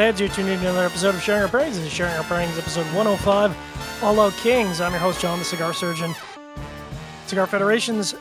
Heads. You're tuning in to another episode of Sharing Our Pairings. This is Sharing Our Pairings, episode 105, All Out Kings. I'm your host, John, the Cigar Surgeon. Cigar Federation's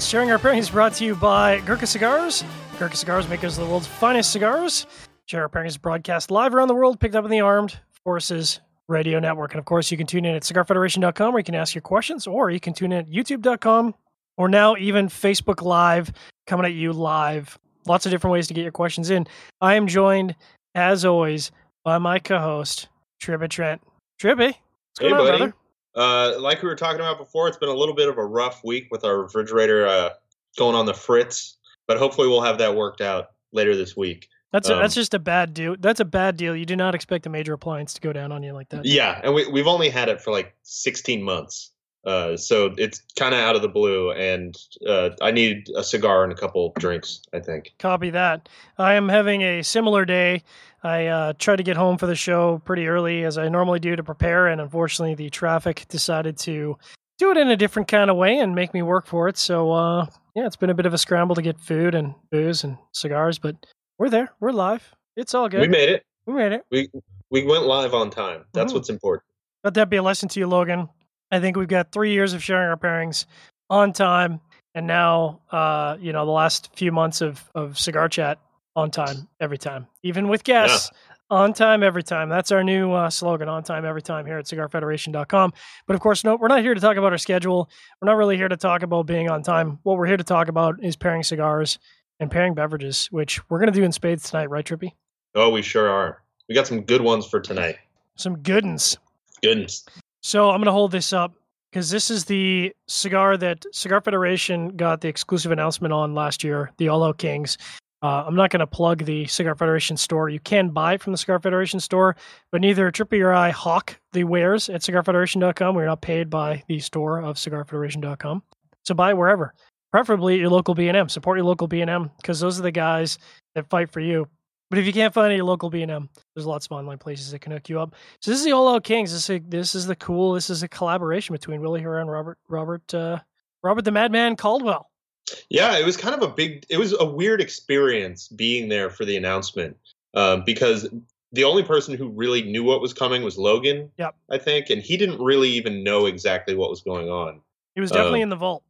Sharing Our is brought to you by Gurkha Cigars. Gurkha Cigars, makers of the world's finest cigars. Sharing Our Pairings is broadcast live around the world, picked up in the Armed Forces Radio Network. And of course, you can tune in at cigarfederation.com where you can ask your questions, or you can tune in at youtube.com, or now even Facebook Live, coming at you live. Lots of different ways to get your questions in. I am joined, as always, by my co-host, Trippy Trent. Trippy, what's Hey, going on, brother? Uh, like we were talking about before, it's been a little bit of a rough week with our refrigerator uh, going on the fritz, but hopefully we'll have that worked out later this week. That's a, Um, that's just a bad deal. That's a bad deal. You do not expect a major appliance to go down on you like that. Yeah, and we, we've only had it for like 16 months. Uh, so it's kind of out of the blue, and uh, I need a cigar and a couple drinks, I think. Copy that. I am having a similar day. I uh, tried to get home for the show pretty early, as I normally do, to prepare, and unfortunately, the traffic decided to do it in a different kind of way and make me work for it. So, uh, yeah, it's been a bit of a scramble to get food and booze and cigars, but we're there. We're live. It's all good. We made it. we made it. We we went live on time. That's Mhm. what's important. Let that be a lesson to you, Logan. I think we've got three years of sharing our pairings on time, and now, uh, you know, the last few months of of cigar chat on time every time, even with guests. On time every time. That's our new uh, slogan. On time every time here at CigarFederation.com. But of course, no, we're not here to talk about our schedule. We're not really here to talk about being on time. What we're here to talk about is pairing cigars and pairing beverages, which we're going to do in spades tonight, right, Trippy? Oh, we sure are. We got some good ones for tonight. Some good ones. Goodness. So I'm going to hold this up because this is the cigar that Cigar Federation got the exclusive announcement on last year, the All Out Kings. Uh, I'm not going to plug the Cigar Federation store. You can buy it from the Cigar Federation store, but neither Trippy or I hawk the wares at cigarfederation.com. We're not paid by the store of cigarfederation.com. So buy wherever, preferably your local B&M. Support your local B&M because those are the guys that fight for you. But if you can't find any local B&M, there's lots of online places that can hook you up. So this is the All Out Kings. This is, this is the cool. This is a collaboration between Willie Herrera and Robert Robert uh, Robert the Madman Caldwell. Yeah, it was kind of a big. It was a weird experience being there for the announcement um, because the only person who really knew what was coming was Logan. Yep. I think, and he didn't really even know exactly what was going on. He was definitely Um, in the vault.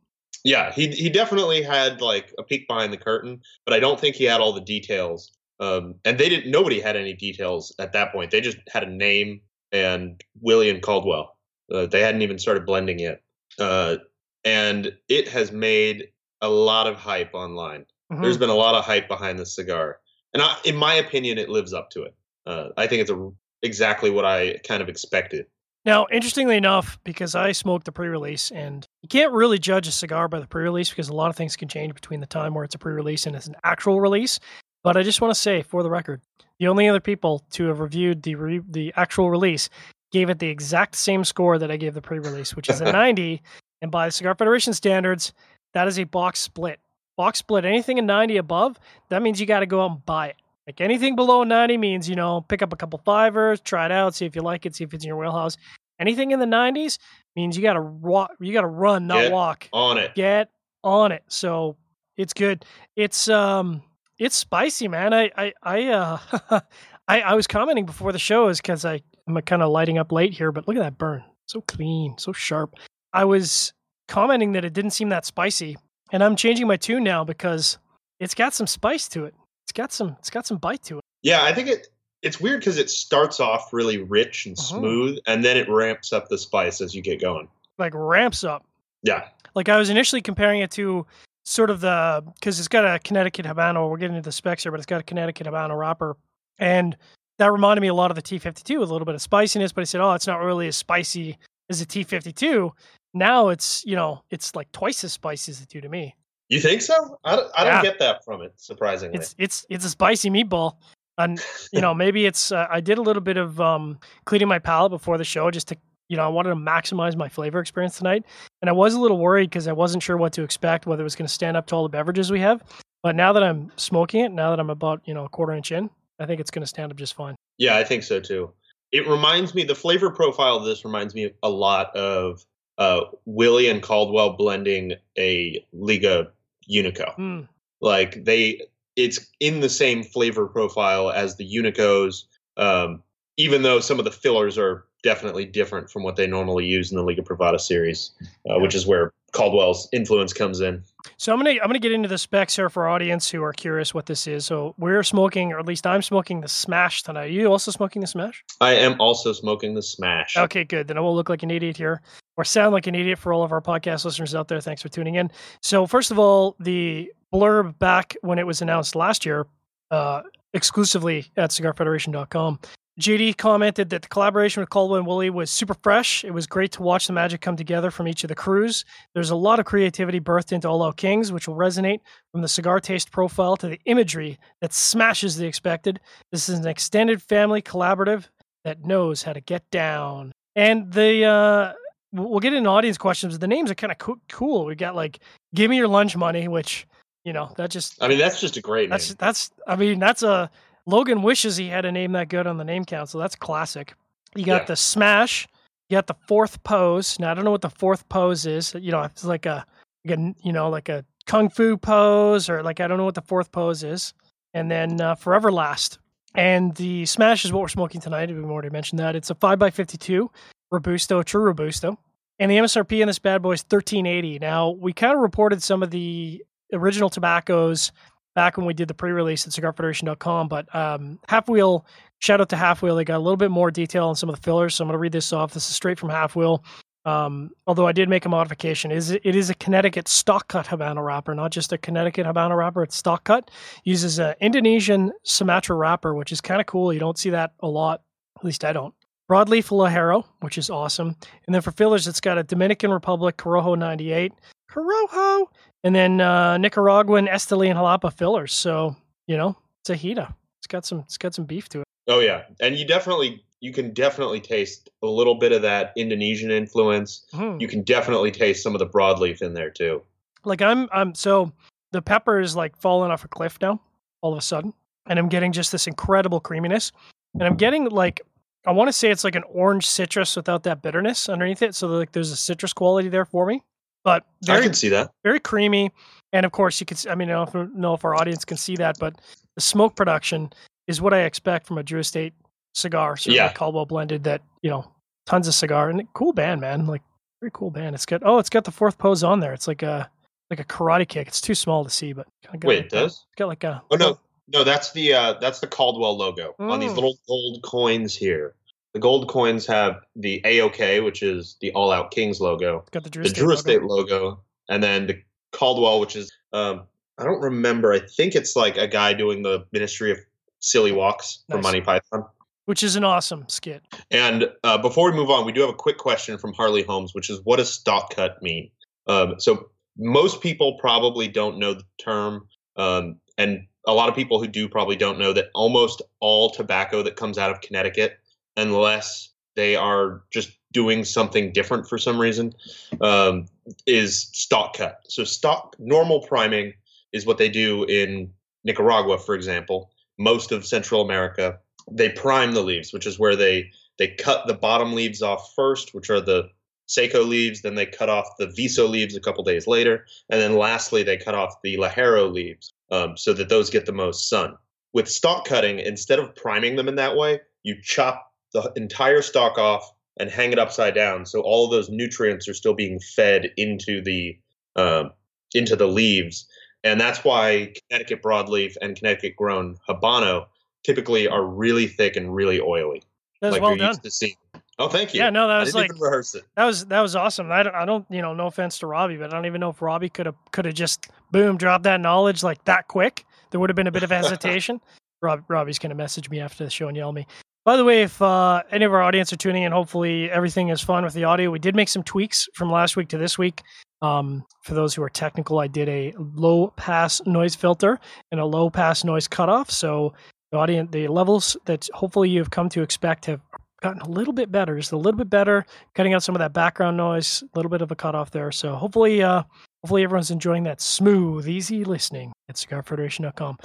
Yeah, he he definitely had like a peek behind the curtain, but I don't think he had all the details. Um, and they didn't. Nobody had any details at that point. They just had a name and Willie and Caldwell. Uh, they hadn't even started blending yet, uh, and it has made a lot of hype online. Mhm. There's been a lot of hype behind this cigar, and I, in my opinion, it lives up to it. Uh, I think it's a, exactly what I kind of expected. Now, interestingly enough, because I smoked the pre-release, and you can't really judge a cigar by the pre-release because a lot of things can change between the time where it's a pre-release and it's an actual release. But I just want to say, for the record, the only other people to have reviewed the re- the actual release gave it the exact same score that I gave the pre-release, which is a 90. And by the Cigar Federation standards, that is a box split. Box split. Anything in 90 above, that means you got to go out and buy it. Like anything below 90 means, you know, pick up a couple fivers, try it out, see if you like it, see if it's in your wheelhouse. Anything in the 90s means you got to walk, you got to run, not Get walk. On it. Get on it. So it's good. It's um it's spicy, man. I I I uh I I was commenting before the show is cuz I I'm kind of lighting up late here, but look at that burn. So clean, so sharp. I was commenting that it didn't seem that spicy, and I'm changing my tune now because it's got some spice to it. It's got some it's got some bite to it. Yeah, I think it. It's weird because it starts off really rich and Uh-huh. smooth, and then it ramps up the spice as you get going. Like ramps up. Yeah, Like I was initially comparing it to sort of the because it's got a Connecticut Habano. We're getting into the specs here, but it's got a Connecticut Habano wrapper, and that reminded me a lot of the T52 with a little bit of spiciness. But I said, oh, it's not really as spicy as the T52. Now it's you know it's like twice as spicy as the two to me. you think so? I don't, I don't Yeah. get that from it. Surprisingly, It's it's it's a spicy meatball, and you know maybe it's uh, I did a little bit of um, cleaning my palate before the show just to you know I wanted to maximize my flavor experience tonight, and I was a little worried because I wasn't sure what to expect whether it was going to stand up to all the beverages we have. But now that I'm smoking it, now that I'm about you know a quarter inch in, I think it's going to stand up just fine. yeah, I think so too. It reminds me. The flavor profile of this reminds me a lot of uh, Willie and Caldwell blending a Liga Unico. Mm, Like they it's in the same flavor profile as the Unicos, um, even though some of the fillers are definitely different from what they normally use in the Liga Privada series, uh, which is where Caldwell's influence comes in. So I'm gonna I'm gonna get into the specs here for our audience who are curious what this is. So we're smoking, or at least I'm smoking the Smash tonight. Are you also smoking the Smash? I am also smoking the Smash. Okay, good. Then I won't look like an idiot here, or sound like an idiot for all of our podcast listeners out there. Thanks for tuning in. So first of all, the blurb back when it was announced last year, uh, exclusively at CigarFederation.com, JD commented that the collaboration with Caldwell and Willie was super fresh. It was great to watch the magic come together from each of the crews. There's a lot of creativity birthed into All Out Kings, which will resonate from the cigar taste profile to the imagery that smashes the expected. This is an extended family collaborative that knows how to get down. And the uh, we'll get into audience questions. The names are kind of co- cool. We got like "Give Me Your Lunch Money," which you know that just I mean, that's just a great that's name. that's I mean that's a Logan wishes he had a name that good on the name count, so that's classic. You got Yeah. the smash, you got the fourth pose. Now I don't know what the fourth pose is. You know, it's like a, like a you know like a kung fu pose or like I don't know what the fourth pose is. And then uh, forever last. And the smash is what we're smoking tonight. We've already mentioned that. It's a five x fifty-two robusto, true robusto. And the MSRP in this bad boy is thirteen eighty. Now we kind of reported some of the original tobaccos back when we did the pre-release at cigarfederation.com. But um, Half Wheel, shout out to Half Wheel. They got a little bit more detail on some of the fillers. So I'm going to read this off. This is straight from Half Wheel. Um, although I did make a modification, is it is a Connecticut stalk cut Habano wrapper, not just a Connecticut Habano wrapper. It's stalk cut. Uses an Indonesian Sumatra wrapper, which is kind of cool. You don't see that a lot. At least I don't. Broadleaf Ligero, which is awesome. And then for fillers, it's got a Dominican Republic Corojo 98. Corojo! And then uh, Nicaraguan Esteli and Jalapa fillers. So, you know, it's a Hita. It's got some it's got some beef to it. Oh yeah, and you definitely you can definitely taste a little bit of that Indonesian influence. Mhm. You can definitely taste some of the broadleaf in there too. Like I'm I'm so the pepper is like falling off a cliff now, all of a sudden. And I'm getting just this incredible creaminess. And I'm getting like I want to say it's like an orange citrus without that bitterness underneath it. So like there's a citrus quality there for me. But I can see that. very creamy. And of course, you can. I mean, I don't know if our audience can see that, but the smoke production is what I expect from a Drew Estate cigar. Certainly Yeah. Caldwell blended. That you know, tons of cigar and cool band, man. Like very cool band. It's got oh, it's got the fourth pose on there. It's like a like a karate kick. It's too small to see, but Wait, like it does? It's got like a Oh no, no, that's the uh, that's the Caldwell logo on these Mm. little gold coins here. The gold coins have the AOK, which is the All Out Kings logo, It's got the Drew the Estate. Drew logo. Estate logo, and then the Caldwell, which is um, I don't remember. I think it's like a guy doing the Ministry of Silly Walks for Nice. Monty Python. which is an awesome skit. And uh, before we move on, we do have a quick question from Harley Holmes, which is what does stalk cut mean? Um, so most people probably don't know the term, um, and a lot of people who do probably don't know that almost all tobacco that comes out of Connecticut, unless they are just doing something different for some reason, um, is stalk cut. So stock normal priming is what they do in Nicaragua, for example, most of Central America. They prime the leaves, which is where they they cut the bottom leaves off first, which are the Seco leaves. Then they cut off the Viso leaves a couple days later, and then lastly they cut off the Ligero leaves, um, so that those get the most sun. With stalk cutting, instead of priming them in that way, you chop the entire stalk off and hang it upside down, so all of those nutrients are still being fed into the um, into the leaves, and that's why Connecticut broadleaf and Connecticut grown Habano typically are really thick and really oily, That was like well you're done. used to seeing. Oh, thank you. Yeah, no, that was like that was that was awesome. I don't, I don't, you know, no offense to Robbie, but I don't even know if Robbie could have could have just boom dropped that knowledge like that quick. There would have been a bit of hesitation. Rob, Robbie's gonna message me after the show and yell me. By the way, if uh, any of our audience are tuning in, hopefully everything is fun with the audio. We did make some tweaks from last week to this week. Um, for those who are technical, I did a low pass noise filter and a low pass noise cutoff. So the audience, the levels that hopefully you've come to expect have gotten a little bit better, just a little bit better, cutting out some of that background noise, a little bit of a cutoff there. So hopefully, uh, hopefully everyone's enjoying that smooth, easy listening at cigarfederation.com.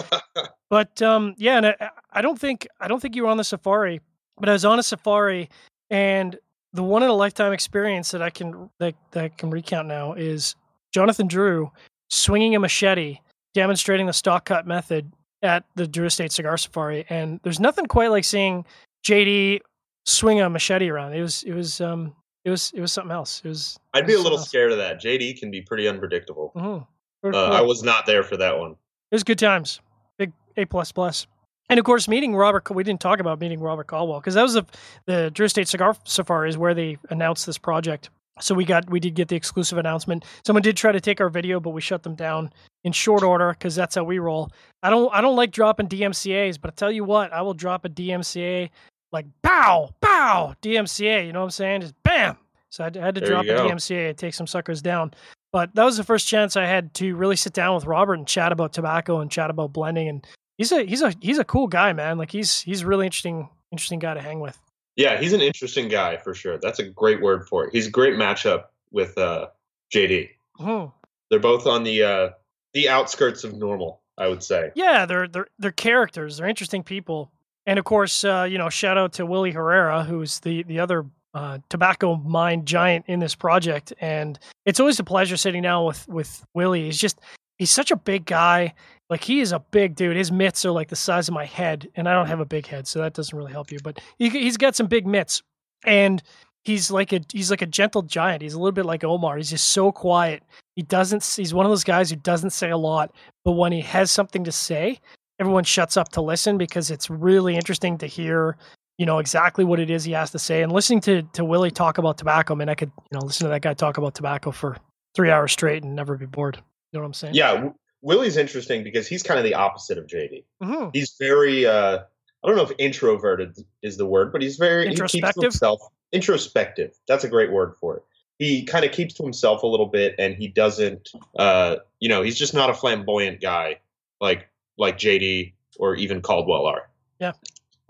but um, yeah, and I, I don't think I don't think you were on the safari, but I was on a safari, and the one in a lifetime experience that I can that, that I can recount now is Jonathan Drew swinging a machete, demonstrating the stalk cut method at the Drew Estate Cigar Safari, and there's nothing quite like seeing JD swing a machete around. It was it was um it was it was something else. It was. I'd be it a little something else. scared of that. JD can be pretty unpredictable. Mhm. Uh. I was not there for that one. It was good times. Big A plus plus. And of course, meeting Robert. We didn't talk about meeting Robert Caldwell because that was the the Drew Estate Cigar Safari is where they announced this project. So we got we did get the exclusive announcement. Someone did try to take our video, but we shut them down in short order because that's how we roll. I don't I don't like dropping DMCA's, but I tell you what, I will drop a DMCA like bow bow DMCA. You know what I'm saying? Just bam. So I had- I had to drop a. DMCA and take some suckers down. But that was the first chance I had to really sit down with Robert and chat about tobacco and chat about blending. And he's a he's a he's a cool guy, man. Like he's he's a really interesting interesting guy to hang with. Yeah, he's an interesting guy for sure. That's a great word for it. He's a great matchup with uh, JD. Mhm. They're both on the uh, the outskirts of normal, I would say. Yeah, they're they're they're characters. They're interesting people. And of course, uh, you know, shout out to Willie Herrera, who's the the other uh, tobacco mine giant in this project. And it's always a pleasure sitting down with with Willie. He's just he's such a big guy. Like he is a big dude. His mitts are like the size of my head, and I don't have a big head, so that doesn't really help you. But he, he's got some big mitts, and he's like a he's like a gentle giant. He's a little bit like Omar. He's just so quiet. He doesn't. He's one of those guys who doesn't say a lot, but when he has something to say, everyone shuts up to listen because it's really interesting to hear. You know exactly what it is he has to say, and listening to to Willie talk about tobacco. I mean, I could you know listen to that guy talk about tobacco for three hours straight and never be bored. You know what I'm saying? Yeah, W- Willie's interesting because he's kind of the opposite of JD. Mhm. He's very uh, I don't know if introverted is the word, but he's very he keeps Introspective? himself introspective. That's a great word for it. He kind of keeps to himself a little bit, and he doesn't. Uh, you know, he's just not a flamboyant guy like like JD or even Caldwell are. Yeah.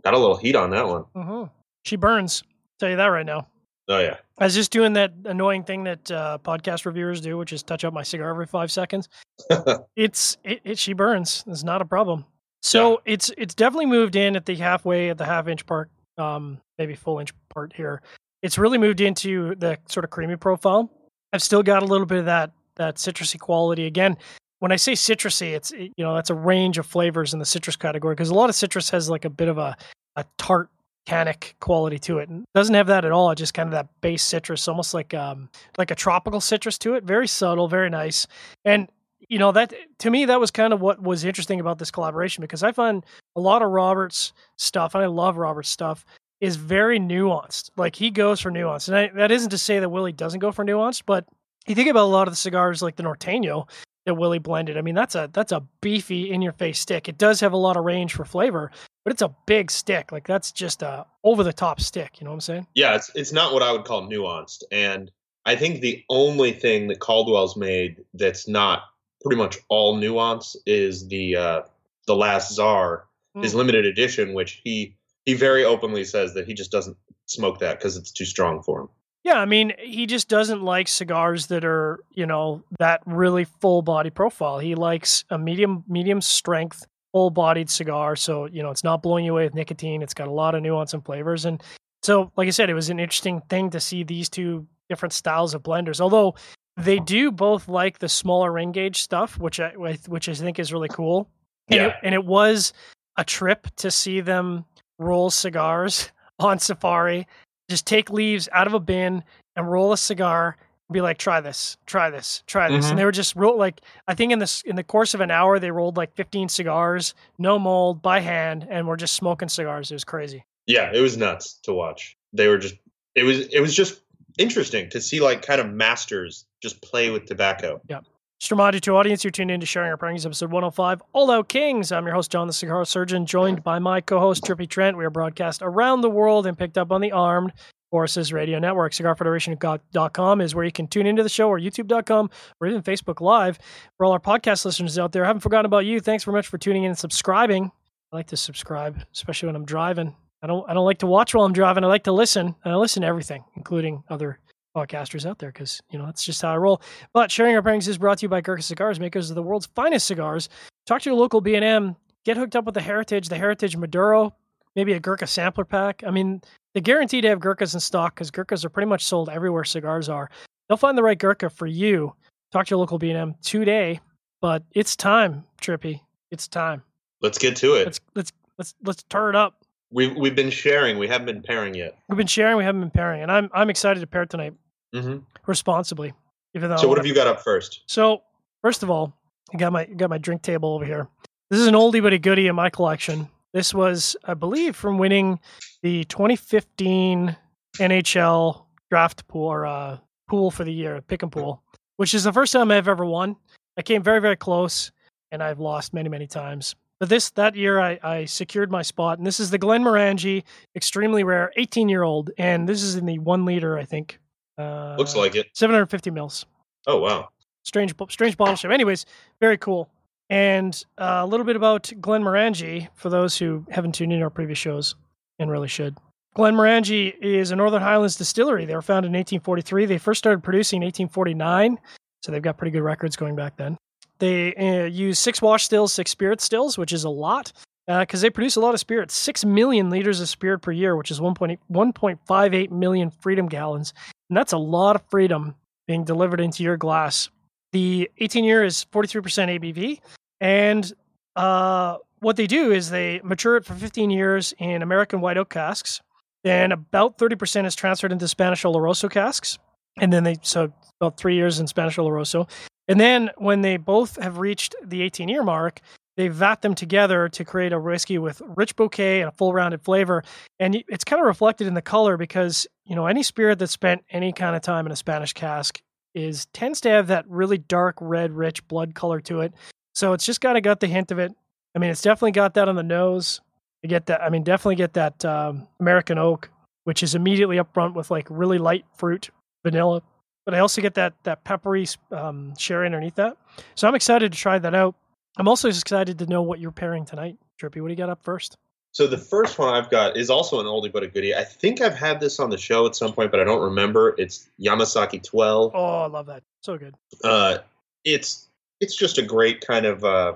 got a little heat on that one. hmm She burns. tell you that right now. Oh yeah, I was just doing that annoying thing that uh, podcast reviewers do, which is touch up my cigar every five seconds. it's it, it she burns. It's not a problem. So it's it's definitely moved in at the halfway at the half inch part, um, maybe full inch part here. It's really moved into the sort of creamy profile. I've still got a little bit of that that citrusy quality. Again, when I say citrusy, it's you know that's a range of flavors in the citrus category because a lot of citrus has like a bit of a a tart tannic quality to it. And doesn't have that at all. Just kind of that base citrus, almost like um like a tropical citrus to it. Very subtle, very nice. And you know that to me that was kind of what was interesting about this collaboration because I find a lot of Robert's stuff, and I love Robert's stuff, is very nuanced. Like he goes for nuance, and I, that isn't to say that Willie doesn't go for nuance, but you think about a lot of the cigars like the Norteño that Willie blended. I mean, that's a that's a beefy in your face stick. It does have a lot of range for flavor, but it's a big stick. Like that's just a over the top stick. You know what I'm saying? yeah. It's it's not what I would call nuanced, and I think the only thing that Caldwell's made that's not pretty much all nuance is the uh, the last czar his Mm. limited edition, which he he very openly says that he just doesn't smoke that because it's too strong for him. Yeah, I mean, he just doesn't like cigars that are, you know, that really full body profile. He likes a medium medium strength, full bodied cigar. So, you know, it's not blowing you away with nicotine. It's got a lot of nuance and flavors. And so, like I said, it was an interesting thing to see these two different styles of blenders. Although they do both like the smaller ring gauge stuff, which I which I think is really cool. And, it, Yeah. and it was a trip to see them roll cigars on safari just take leaves out of a bin and roll a cigar and be like try this try this try this Mhm. and they were just roll like i think in this in the course of an hour they rolled like 15 cigars no mold by hand and we're just smoking cigars it was crazy Yeah, it was nuts to watch. They were just it was it was just interesting to see like kind of masters just play with tobacco. Just to audience you're tuned in to sharing our Pairings episode 105 all out kings. I'm your host john the cigar surgeon joined by my co-host trippy trent. We are broadcast around the world and picked up on the armed forces radio network. cigarfederation.com is where you can tune into the show or youtube.com or even facebook live. For all our podcast listeners out there i haven't forgotten about you. Thanks very much for tuning in and subscribing. I like to subscribe especially when i'm driving. I don't i don't like to watch while i'm driving. I like to listen and i listen to everything including other podcasters out there because you know that's just how i roll but sharing our pairings is brought to you by Gurkha Cigars, makers of the world's finest cigars. Talk to your local B&M. Get hooked up with the Heritage, the Heritage Maduro, maybe a Gurkha sampler pack. I mean, they guarantee to have Gurkhas in stock because Gurkhas are pretty much sold everywhere cigars are. They'll find the right Gurkha for you. Talk to your local B&M today. But it's time, Trippy. It's time. Let's get to it. Let's let's let's let's turn it up. We've we've been sharing. We haven't been pairing yet. We've been sharing. We haven't been pairing, and I'm I'm excited to pair tonight hmm responsibly. Even though So what have you got up first? So first of all, I got my got my drink table over here. This is an oldie but a goodie in my collection. This was, I believe, from winning the 2015 NHL draft pool or uh, pool for the year, pick and pool, which is the first time I've ever won. I came very very close, and I've lost many many times. But this that year I, I secured my spot, and this is the Glenmorangie, extremely rare, 18 year old, and this is in the one liter, I think. Uh, Looks like it. 750 mils Oh wow. strange strange bottle shape. Anyways, very cool. And uh, a little bit about Glenmorangie for those who haven't tuned in our previous shows and really should. Glenmorangie is a Northern Highlands distillery. They were founded in 1843. They first started producing in 1849, so they've got pretty good records going back then. They uh, use six wash stills, six spirit stills, which is a lot because they produce a lot of spirits. Six million liters of spirit per year, which is 1.8 1.58 million freedom gallons. And that's a lot of freedom being delivered into your glass. The 18 year is 43% ABV. And uh, what they do is they mature it for 15 years in American white oak casks. Then about 30% is transferred into Spanish Oloroso casks. And then they, so about three years in Spanish Oloroso. And then when they both have reached the 18 year mark, they vat them together to create a whiskey with rich bouquet and a full rounded flavor. And it's kind of reflected in the color because, you know, any spirit that spent any kind of time in a Spanish cask is tends to have that really dark red, rich blood color to it. So it's just kind of got the hint of it. I mean, it's definitely got that on the nose. I get that. I mean, definitely get that um, American oak, which is immediately up front with like really light fruit, vanilla. But I also get that that peppery um, sherry underneath that. So I'm excited to try that out. I'm also excited to know what you're pairing tonight, Trippy. What do you got up first? So the first one I've got is also an oldie but a goodie. I think I've had this on the show at some point, but I don't remember. It's Yamazaki 12. Oh, I love that. So good. Uh, it's it's just a great kind of uh,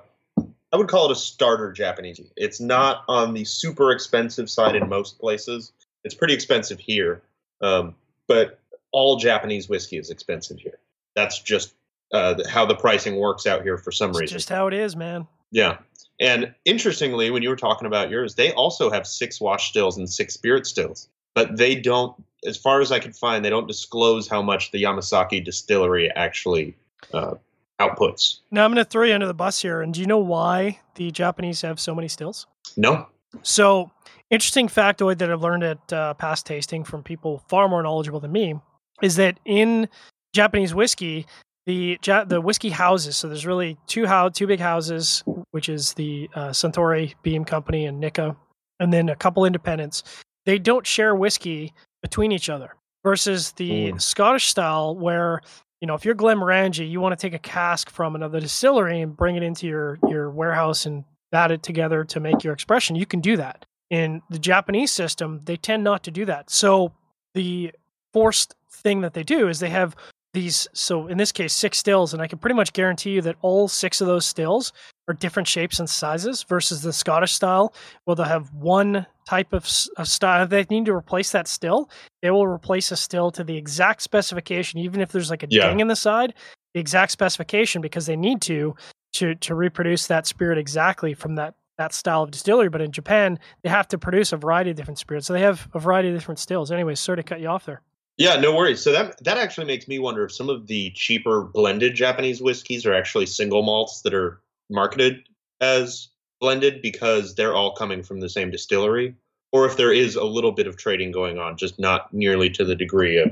I would call it a starter Japanese. It's not on the super expensive side in most places. It's pretty expensive here, um, but all Japanese whiskey is expensive here. That's just uh, how the pricing works out here for some It's reason. just how it is, man. Yeah. And interestingly, when you were talking about yours, they also have six wash stills and six spirit stills. But they don't, as far as I can find, they don't disclose how much the Yamazaki distillery actually uh, outputs. Now I'm going to throw you under the bus here. And do you know why the Japanese have so many stills? No? So, interesting factoid that I've learned at uh, past tasting from people far more knowledgeable than me is that in Japanese whiskey, the the whiskey houses. So there's really two how two big houses, which is the uh, Suntory Beam Company and Nikka, and then a couple independents. They don't share whiskey between each other. Versus the Mm. Scottish style, where you know if you're Glenmorangie, you want to take a cask from another distillery and bring it into your your warehouse and vat it together to make your expression. You can do that. In the Japanese system, they tend not to do that. So the forced thing that they do is they have these so in this case six stills and i can pretty much guarantee you that all six of those stills are different shapes and sizes versus the scottish style. Where they'll have one type of, of style if they need to replace that still they will replace a still to the exact specification even if there's like a Yeah. ding in the side the exact specification because they need to to to reproduce that spirit exactly from that that style of distillery. But in japan they have to produce a variety of different spirits. So they have a variety of different stills. Anyways sorry to cut you off there Yeah, no worries. So that that actually makes me wonder if some of the cheaper blended Japanese whiskeys are actually single malts that are marketed as blended because they're all coming from the same distillery, or if there is a little bit of trading going on, just not nearly to the degree of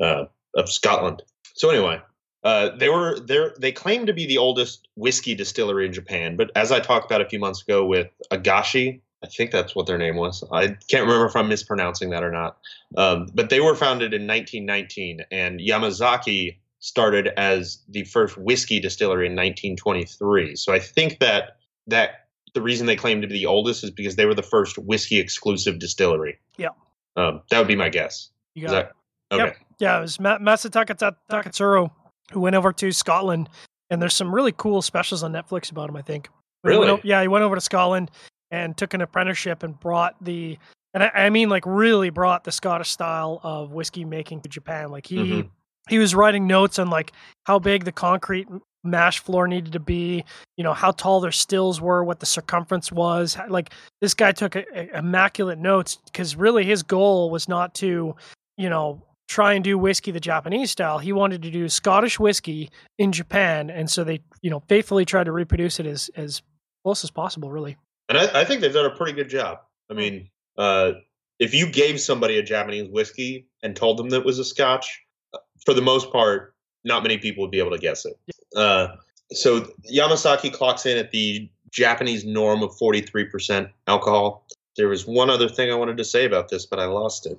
uh, of Scotland. So anyway, uh, they were they they claim to be the oldest whiskey distillery in Japan, but as I talked about a few months ago with Agashi, I think that's what their name was. I can't remember if I'm mispronouncing that or not. Um, but they were founded in 1919, and Yamazaki started as the first whiskey distillery in 1923. So I think that that the reason they claim to be the oldest is because they were the first whiskey exclusive distillery. Yeah. Um, that would be my guess. you got it. okay? Yeah, it was Ma- Masataka Ta- Taketsuru who went over to Scotland, and there's some really cool specials on Netflix about him. I think. When he Really? yeah, he went over to Scotland and took an apprenticeship and brought the, and I, I mean like really brought the Scottish style of whiskey making to Japan. Like he Mhm. he was writing notes on like how big the concrete mash floor needed to be, you know, how tall their stills were, what the circumference was. Like this guy took a, a immaculate notes because really his goal was not to, you know, try and do whiskey the Japanese style. He wanted to do Scottish whiskey in Japan, and so they, you know, faithfully tried to reproduce it as as close as possible, really. And I, I think they've done a pretty good job. I Hmm. mean, uh, if you gave somebody a Japanese whiskey and told them that it was a Scotch, uh, for the most part, not many people would be able to guess it. Uh, so Yamazaki clocks in at the Japanese norm of 43% alcohol. There was one other thing I wanted to say about this, but I lost it.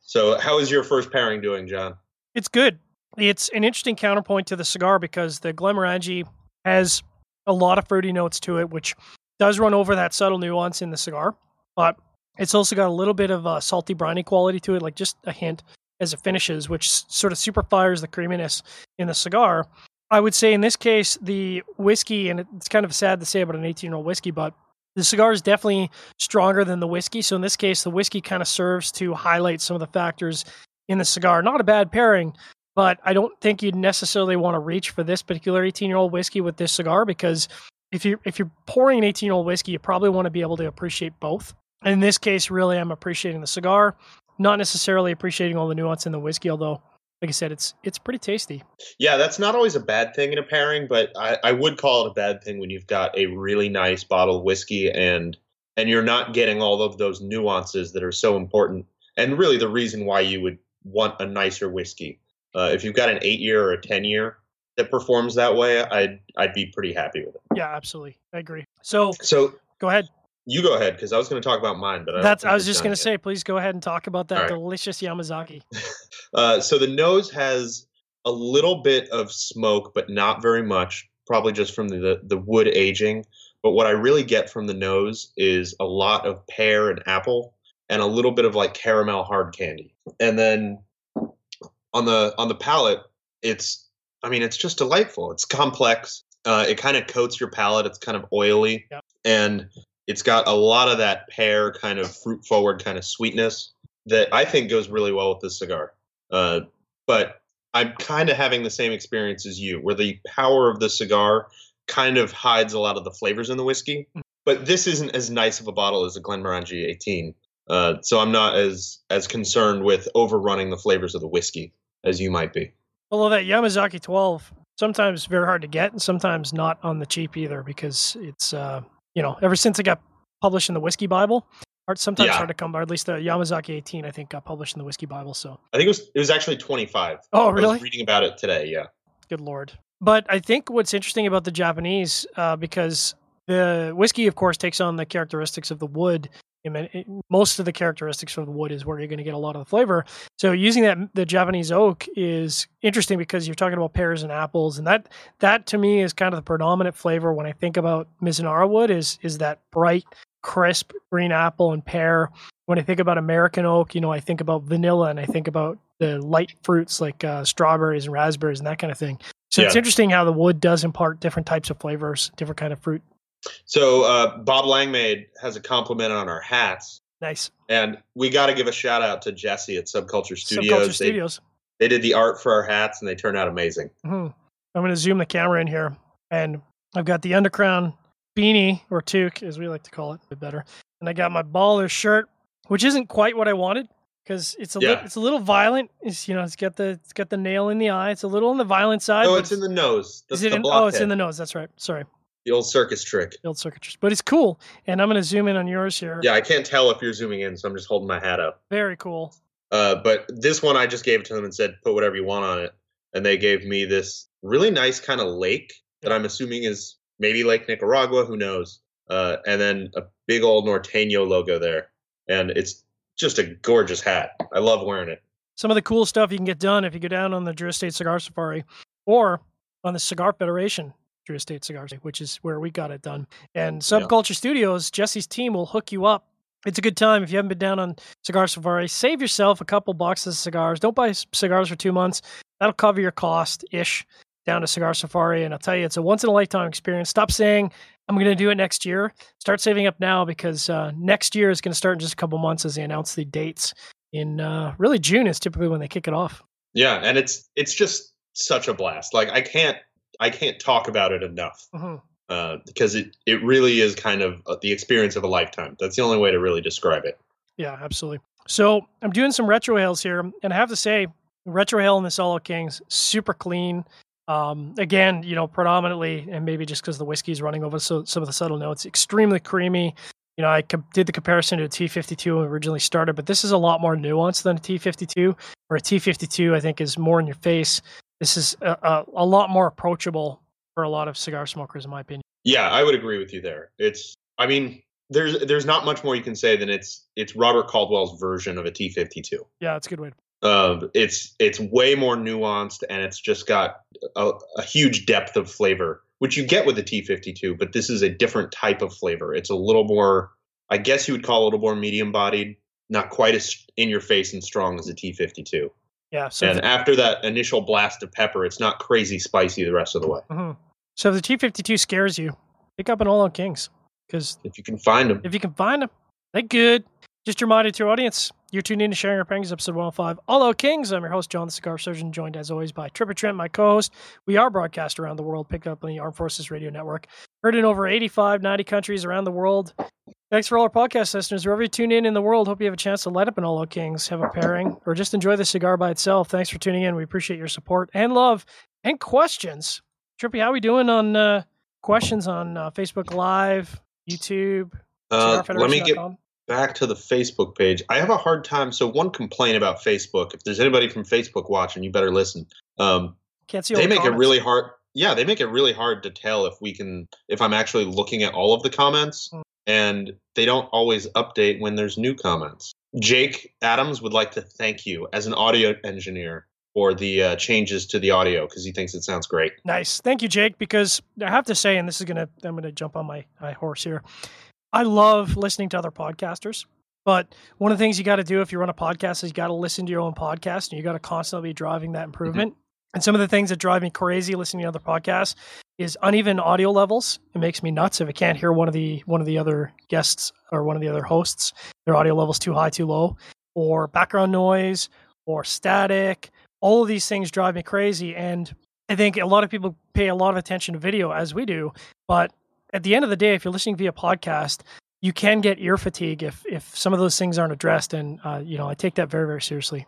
So, how is your first pairing doing, John? It's good. It's an interesting counterpoint to the cigar because the Glenmorangie has a lot of fruity notes to it, which does run over that subtle nuance in the cigar, but it's also got a little bit of a salty briny quality to it, like just a hint as it finishes, which sort of super fires the creaminess in the cigar. I would say in this case, the whiskey, and it's kind of sad to say about an 18 year old whiskey, but the cigar is definitely stronger than the whiskey. So in this case, the whiskey kind of serves to highlight some of the factors in the cigar. Not a bad pairing, but I don't think you'd necessarily want to reach for this particular 18 year old whiskey with this cigar because if you if you're pouring an 18 year old whiskey, you probably want to be able to appreciate both. In this case, really, I'm appreciating the cigar, not necessarily appreciating all the nuance in the whiskey. Although, like I said, it's it's pretty tasty. Yeah, that's not always a bad thing in a pairing, but I, I would call it a bad thing when you've got a really nice bottle of whiskey and and you're not getting all of those nuances that are so important and really the reason why you would want a nicer whiskey. Uh, if you've got an eight year or a ten year that performs that way, I'd I'd be pretty happy with it. Yeah, absolutely, I agree. So So go ahead. you go ahead because I was going to talk about mine, but I That's I was just gonna say, please go ahead and talk about that right. delicious Yamazaki. Uh, so the nose has a little bit of smoke, but not very much. Probably just from the the wood aging. But what I really get from the nose is a lot of pear and apple, and a little bit of like caramel hard candy. And then on the on the palate, it's I mean it's just delightful. It's complex. Uh, it kind of coats your palate. It's kind of oily, Yep. and it's got a lot of that pear kind of fruit forward kind of sweetness that I think goes really well with this cigar. Uh, but I'm kind of having the same experience as you, where the power of the cigar kind of hides a lot of the flavors in the whiskey. But this isn't as nice of a bottle as a Glenmorangie 18, uh, so I'm not as as concerned with overrunning the flavors of the whiskey as you might be. Although that Yamazaki 12 sometimes very hard to get and sometimes not on the cheap either because it's uh you know ever since it got published in the whiskey bible hard sometimes Yeah. hard to come by at least the Yamazaki 18 I think got published in the whiskey bible so I think it was it was actually 25. oh really reading about it today. Yeah. good lord but I think what's interesting about the Japanese uh because the whiskey of course takes on the characteristics of the wood I mean, it- most of the characteristics from the wood is where you're going to get a lot of the flavor. So using that the Japanese oak is interesting because you're talking about pears and apples, and that that to me is kind of the predominant flavor when I think about Mizunara wood is is that bright, crisp green apple and pear. When I think about American oak, you know, I think about vanilla and I think about the light fruits like uh, strawberries and raspberries and that kind of thing. So it's interesting how the wood does impart different types of flavors, different kind of fruit. So uh, Bob Langmaid has a compliment on our hats, Nice. and we got to give a shout out to Jesse at Subculture Studios. Subculture They- Studios. they did the art for our hats and they turned out amazing. Mhm. I'm going to zoom the camera in here, and I've got the undercrown beanie or toque, as we like to call it, a bit better. And I got my baller shirt, which isn't quite what I wanted because it's a Yeah. little, it's a little violent. It's you know, it's got the it's got the nail in the eye. It's a little on the violent side. No, Oh, it's in the nose. That's is it in, oh, it's in the nose. That's right. Sorry, the old circus trick. the old circuitries, but it's cool. And I'm going to zoom in on yours here. Yeah, I can't tell if you're zooming in, so I'm just holding my hat up. Very cool. Uh, but this one, I just gave it to them and said, put whatever you want on it. And they gave me this really nice kind of lake that I'm assuming is maybe Lake Nicaragua, who knows? Uh, and then a big old Norteño logo there. And it's just a gorgeous hat. I love wearing it. some of the cool stuff you can get done if you go down on the Drew Estate Cigar Safari or on the Cigar Federation Estate Cigars, which is where we got it done. And Subculture Studios, Jesse's team will hook you up. It's a good time if you haven't been down on Cigar Safari. Save yourself a couple boxes of cigars. Don't buy cigars for two months. That'll cover your cost ish down to Cigar Safari. And I'll tell you, it's a once in a lifetime experience. Stop saying, I'm going to do it next year. Start saving up now because uh, next year is going to start in just a couple months as they announce the dates in uh, really June is typically when they kick it off. Yeah, and it's it's just such a blast. Like I can't I can't talk about it enough hmm uh, because it it really is kind of uh, the experience of a lifetime. That's the only way to really describe it. Yeah, absolutely. So I'm doing some retrohales here, and I have to say, retrohale in the Solo Kings super clean. Um, again, you know, predominantly, and maybe just because the whiskey is running over so, some of the subtle notes, extremely creamy. You know, I com- did the comparison to a T52 when we originally started, but this is a lot more nuanced than a T52. Or a T52, I think, is more in your face. This is a, a, a lot more approachable for a lot of cigar smokers, in my opinion. Yeah, I would agree with you there. It's I mean, there's there's not much more you can say than it's it's Robert Caldwell's version of a T52. Yeah, it's a good way. Um, it's it's way more nuanced and it's just got a, a huge depth of flavor, which you get with the T52. But this is a different type of flavor. It's a little more, I guess you would call it a little more medium bodied, not quite as in your face and strong as a T52. Yeah. So, and after that initial blast of pepper, it's not crazy spicy the rest of the way. mhm. so if the T52 scares you, pick up an All Out Kings because If you can find them, if you can find them, they good. Just a reminder to your audience, you're tuned in to Sharing Our Pangs, episode 105. All Out Kings. I'm your host, John the Cigar Surgeon, joined as always by Tripper Trent, my co-host. We are broadcast around the world, picked up on the Armed Forces Radio Network. Heard in over 85, 90 countries around the world. Thanks for all our podcast listeners. Wherever you tune in in the world, hope you have a chance to light up an Out Kings, have a pairing, or just enjoy the cigar by itself. Thanks for tuning in. We appreciate your support and love and questions. Trippy, how are we doing on uh, questions on uh, Facebook Live, YouTube, uh, let me get back to the Facebook page. I have a hard time. So one complaint about Facebook. If there's anybody from Facebook watching, you better listen. Um, Can't see all they the make it really hard. Yeah, they make it really hard to tell if we can if I'm actually looking at all of the comments, Mm. And they don't always update when there's new comments. Jake Adams would like to thank you as an audio engineer for the uh, changes to the audio because he thinks it sounds great. Nice. Thank you, Jake, because I have to say, and this is gonna I'm gonna jump on my, my horse here. I love listening to other podcasters. But one of the things you got to do if you run a podcast is you got to listen to your own podcast and you got to constantly be driving that improvement. And some of the things that drive me crazy listening to other podcasts is uneven audio levels. It makes me nuts if I can't hear one of the one of the other guests or one of the other hosts. Their audio levels too high, too low, or background noise, or static. All of these things drive me crazy. And I think a lot of people pay a lot of attention to video as we do, but at the end of the day, if you're listening via podcast, you can get ear fatigue if if some of those things aren't addressed. And uh, you know, I take that very very seriously.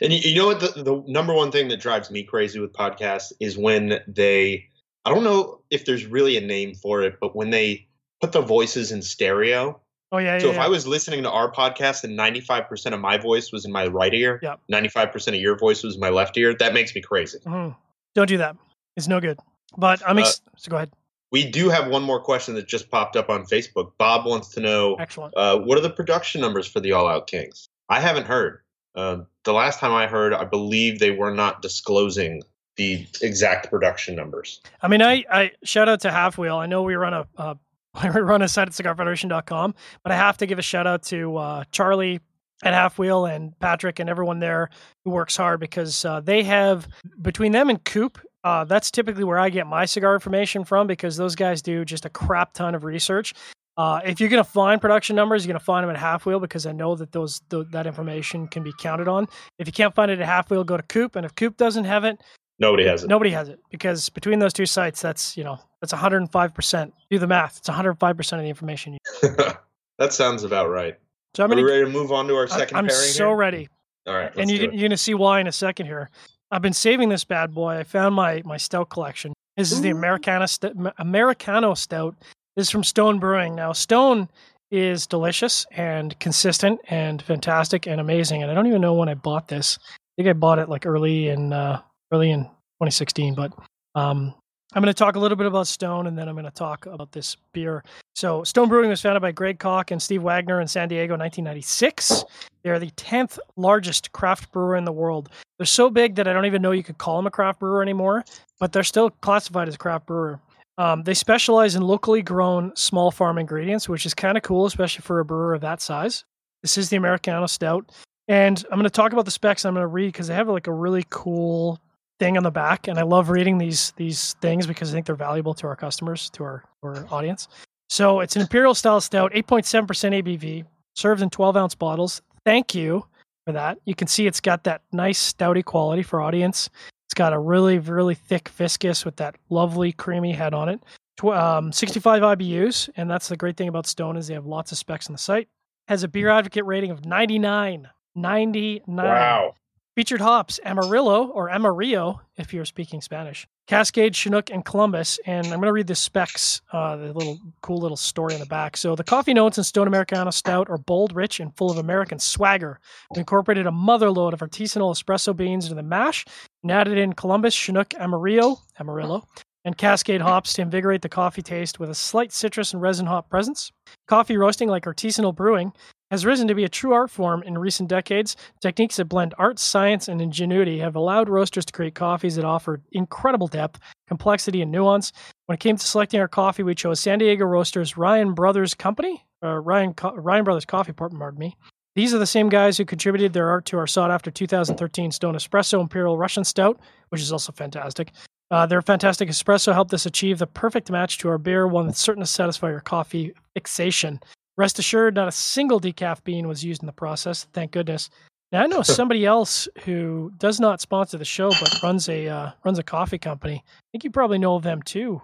And you, you know what? The, the number one thing that drives me crazy with podcasts is when they, I don't know if there's really a name for it, but when they put the voices in stereo. Oh yeah, So yeah. if yeah. I was listening to our podcast and 95% of my voice was in my right ear, Yep. 95% of your voice was in my left ear, that makes me crazy. Mhm. don't do that. It's no good. But I'm ex- so go ahead. We do have one more question that just popped up on Facebook. Bob wants to know Excellent. uh, what are the production numbers for the All Out Kings? I haven't heard. Um the last time I heard, I believe they were not disclosing the exact production numbers. I mean, I, I shout out to Half Wheel. I know we run a uh, we run a site at cigarfederation.com, but I have to give a shout out to uh, Charlie at Half Wheel and Patrick and everyone there who works hard because uh, they have between them and Coop. Uh, that's typically where I get my cigar information from because those guys do just a crap ton of research. Uh, if you're going to find production numbers, you're going to find them at Half Wheel because I know that those th- that information can be counted on. If you can't find it at Half Wheel, go to Coop, and if Coop doesn't have it, Nobody has it. Nobody has it because between those two sites, that's you know that's 105 percent. Do the math. It's 105 percent of the information. You, that sounds about right. so I'm Are we gonna. ready to move on to our I- 2nd I'm pairing? so here? ready, All right, and you, it. you're gonna see why in a second here. I've been saving this bad boy. I found my my stout collection. This is the. Americana st- Americano stout. This is from Stone Brewing. Now Stone is delicious and consistent and fantastic and amazing. And I don't even know when I bought this. I think I bought it like early in uh, early in 2016. But um, I'm going to talk a little bit about Stone, and then I'm going to talk about this beer. So Stone Brewing was founded by Greg Koch and Steve Wagner in San Diego in 1996. They are the 10th largest craft brewer in the world. They're so big that I don't even know you could call them a craft brewer anymore, but they're still classified as a craft brewer. Um, they specialize in locally grown small farm ingredients, which is kind of cool, especially for a brewer of that size. This is the Americano Stout. And I'm going to talk about the specs. I'm going to read because they have like a really cool thing on the back, and I love reading these these things because I think they're valuable to our customers, to our, our audience. So it's an imperial style stout, 8.7% ABV, served in 12 ounce bottles. Thank you for that. You can see it's got that nice stouty quality for audience. It's got a really, really thick viscous with that lovely creamy head on it. Tw- um, 65 IBUs, and that's the great thing about Stone is they have lots of specs on the site. Has a beer advocate rating of 99. 99. Wow. Featured hops Amarillo or Amarillo, if you're speaking Spanish, Cascade, Chinook, and Columbus. And I'm going to read the specs, uh, the little cool little story in the back. So the coffee notes in Stone Americano Stout are bold, rich, and full of American swagger. We incorporated a motherload of artisanal espresso beans into the mash and added in Columbus, Chinook, Amarillo, Amarillo, and Cascade hops to invigorate the coffee taste with a slight citrus and resin hop presence. Coffee roasting, like artisanal brewing, has risen to be a true art form in recent decades. Techniques that blend art, science, and ingenuity have allowed roasters to create coffees that offer incredible depth, complexity, and nuance. When it came to selecting our coffee, we chose San Diego Roasters Ryan Brothers Company, or Ryan Co- Ryan Brothers Coffee, pardon me. These are the same guys who contributed their art to our sought after 2013 Stone Espresso Imperial Russian Stout, which is also fantastic. Uh, their fantastic espresso helped us achieve the perfect match to our beer, one that's certain to satisfy your coffee fixation. Rest assured, not a single decaf bean was used in the process. Thank goodness. Now I know somebody else who does not sponsor the show, but runs a uh, runs a coffee company. I think you probably know of them too.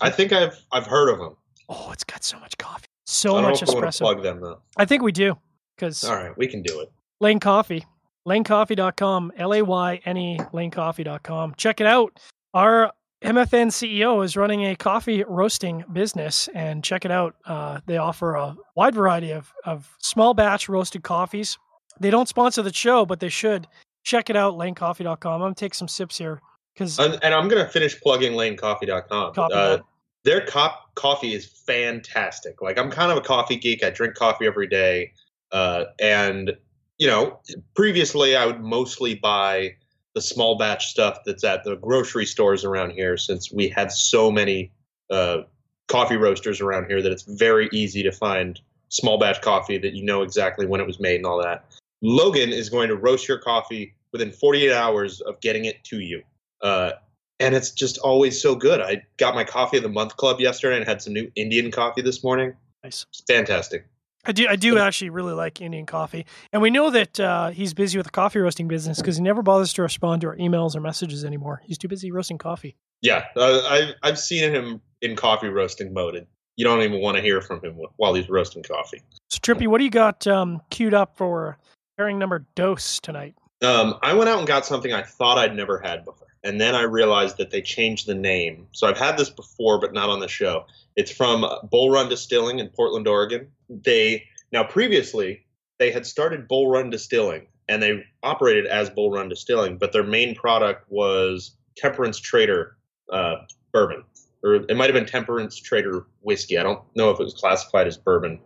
I think I've I've heard of them. Oh, it's got so much coffee, so I don't much know if I want to espresso. plug them though. I think we do because All right, we can do it. Layne Coffee, laynecoffee.com, L A Y N E, laynecoffee.com. Check it out. Our MFN CEO is running a coffee roasting business, and check it out. Uh, they offer a wide variety of, of small batch roasted coffees. They don't sponsor the show, but they should. Check it out, laynecoffee.com. I'm going to take some sips here because And, and I'm gonna finish plugging laynecoffee.com. Copy Uh, their cop coffee is fantastic. Like I'm kind of a coffee geek. I drink coffee every day, uh, and you know, previously I would mostly buy the small batch stuff that's at the grocery stores around here, since we have so many uh, coffee roasters around here that it's very easy to find small batch coffee that you know exactly when it was made and all that. Logan is going to roast your coffee within 48 hours of getting it to you. Uh, and it's just always so good. I got my coffee of the month club yesterday and had some new Indian coffee this morning. nice. It's fantastic. I do. I do actually really like Indian coffee, and we know that uh, he's busy with the coffee roasting business because he never bothers to respond to our emails or messages anymore. He's too busy roasting coffee. Yeah, uh, I've I've seen him in coffee roasting mode. And you don't even want to hear from him while he's roasting coffee. So Trippy, what do you got um, queued up for pairing number dose tonight? Um, I went out and got something I thought I'd never had before, and then I realized that they changed the name. So I've had this before, but not on the show. It's from Bull Run Distilling in Portland, Oregon. They now previously they had started Bull Run Distilling, and they operated as Bull Run Distilling, but their main product was Temperance Trader uh, bourbon, or it might have been Temperance Trader whiskey. I don't know if it was classified as bourbon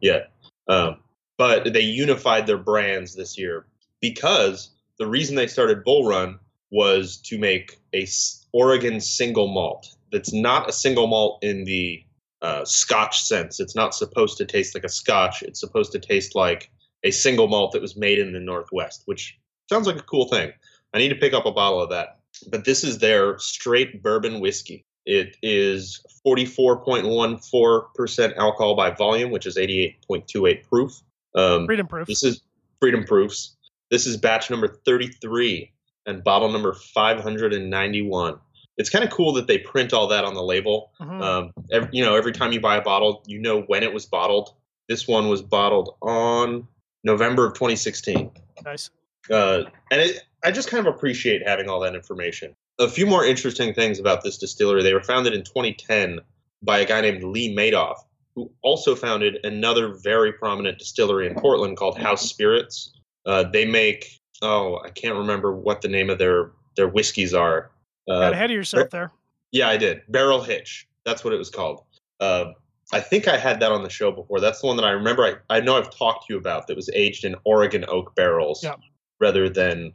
yet, um, but they unified their brands this year because the reason they started Bull Run was to make a Oregon single malt that's not a single malt in the uh, Scotch sense. It's not supposed to taste like a Scotch. It's supposed to taste like a single malt that was made in the Northwest, which sounds like a cool thing. I need to pick up a bottle of that. But this is their straight bourbon whiskey. It is 44.14% alcohol by volume, which is 88.28 proof. Um, Freedom proof. this is Freedom Proofs. This is batch number 33 and bottle number 591. It's kind of cool that they print all that on the label. Mhm. Um, every, you know, every time you buy a bottle, you know when it was bottled. This one was bottled on November of 2016. nice. Uh, and it, I just kind of appreciate having all that information. A few more interesting things about this distillery. They were founded in 2010 by a guy named Lee Medoff, who also founded another very prominent distillery in Portland called House Spirits. Uh, they make oh, I can't remember what the name of their their whiskeys are. Got Uh, ahead of yourself there. yeah, I did. Barrel Hitch. That's what it was called. Uh, I think I had that on the show before. That's the one that I remember. I, I know I've talked to you about that was aged in Oregon oak barrels Yeah. rather than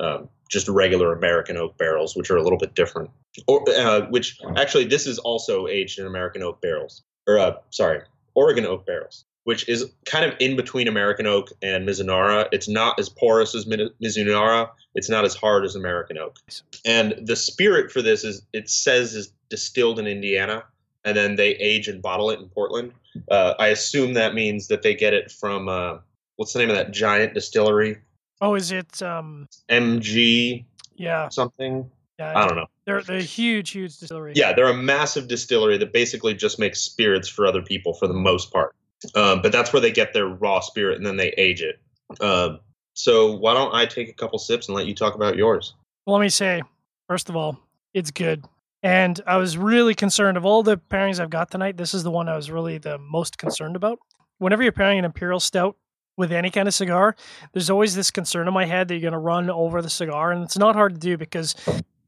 um, just regular American oak barrels, which are a little bit different. Or, uh, which actually, this is also aged in American oak barrels. Or, uh, sorry, Oregon oak barrels, which is kind of in between American oak and Mizunara. It's not as porous as Mi- Mizunara. It's not as hard as American oak. And the spirit for this is it says is distilled in Indiana, and then they age and bottle it in Portland. Uh, I assume that means that they get it from uh, what's the name of that giant distillery? Oh, is it? Um, MG. Yeah, something. yeah. I don't know. They're they're a huge, huge distillery. Yeah, they're a massive distillery that basically just makes spirits for other people for the most part. Um, but that's where they get their raw spirit and then they age it. Um, so why don't I take a couple sips and let you talk about yours? Well, let me say, first of all, it's good. And I was really concerned of all the pairings I've got tonight. This is the one I was really the most concerned about. Whenever you're pairing an imperial stout with any kind of cigar, there's always this concern in my head that you're going to run over the cigar, and it's not hard to do because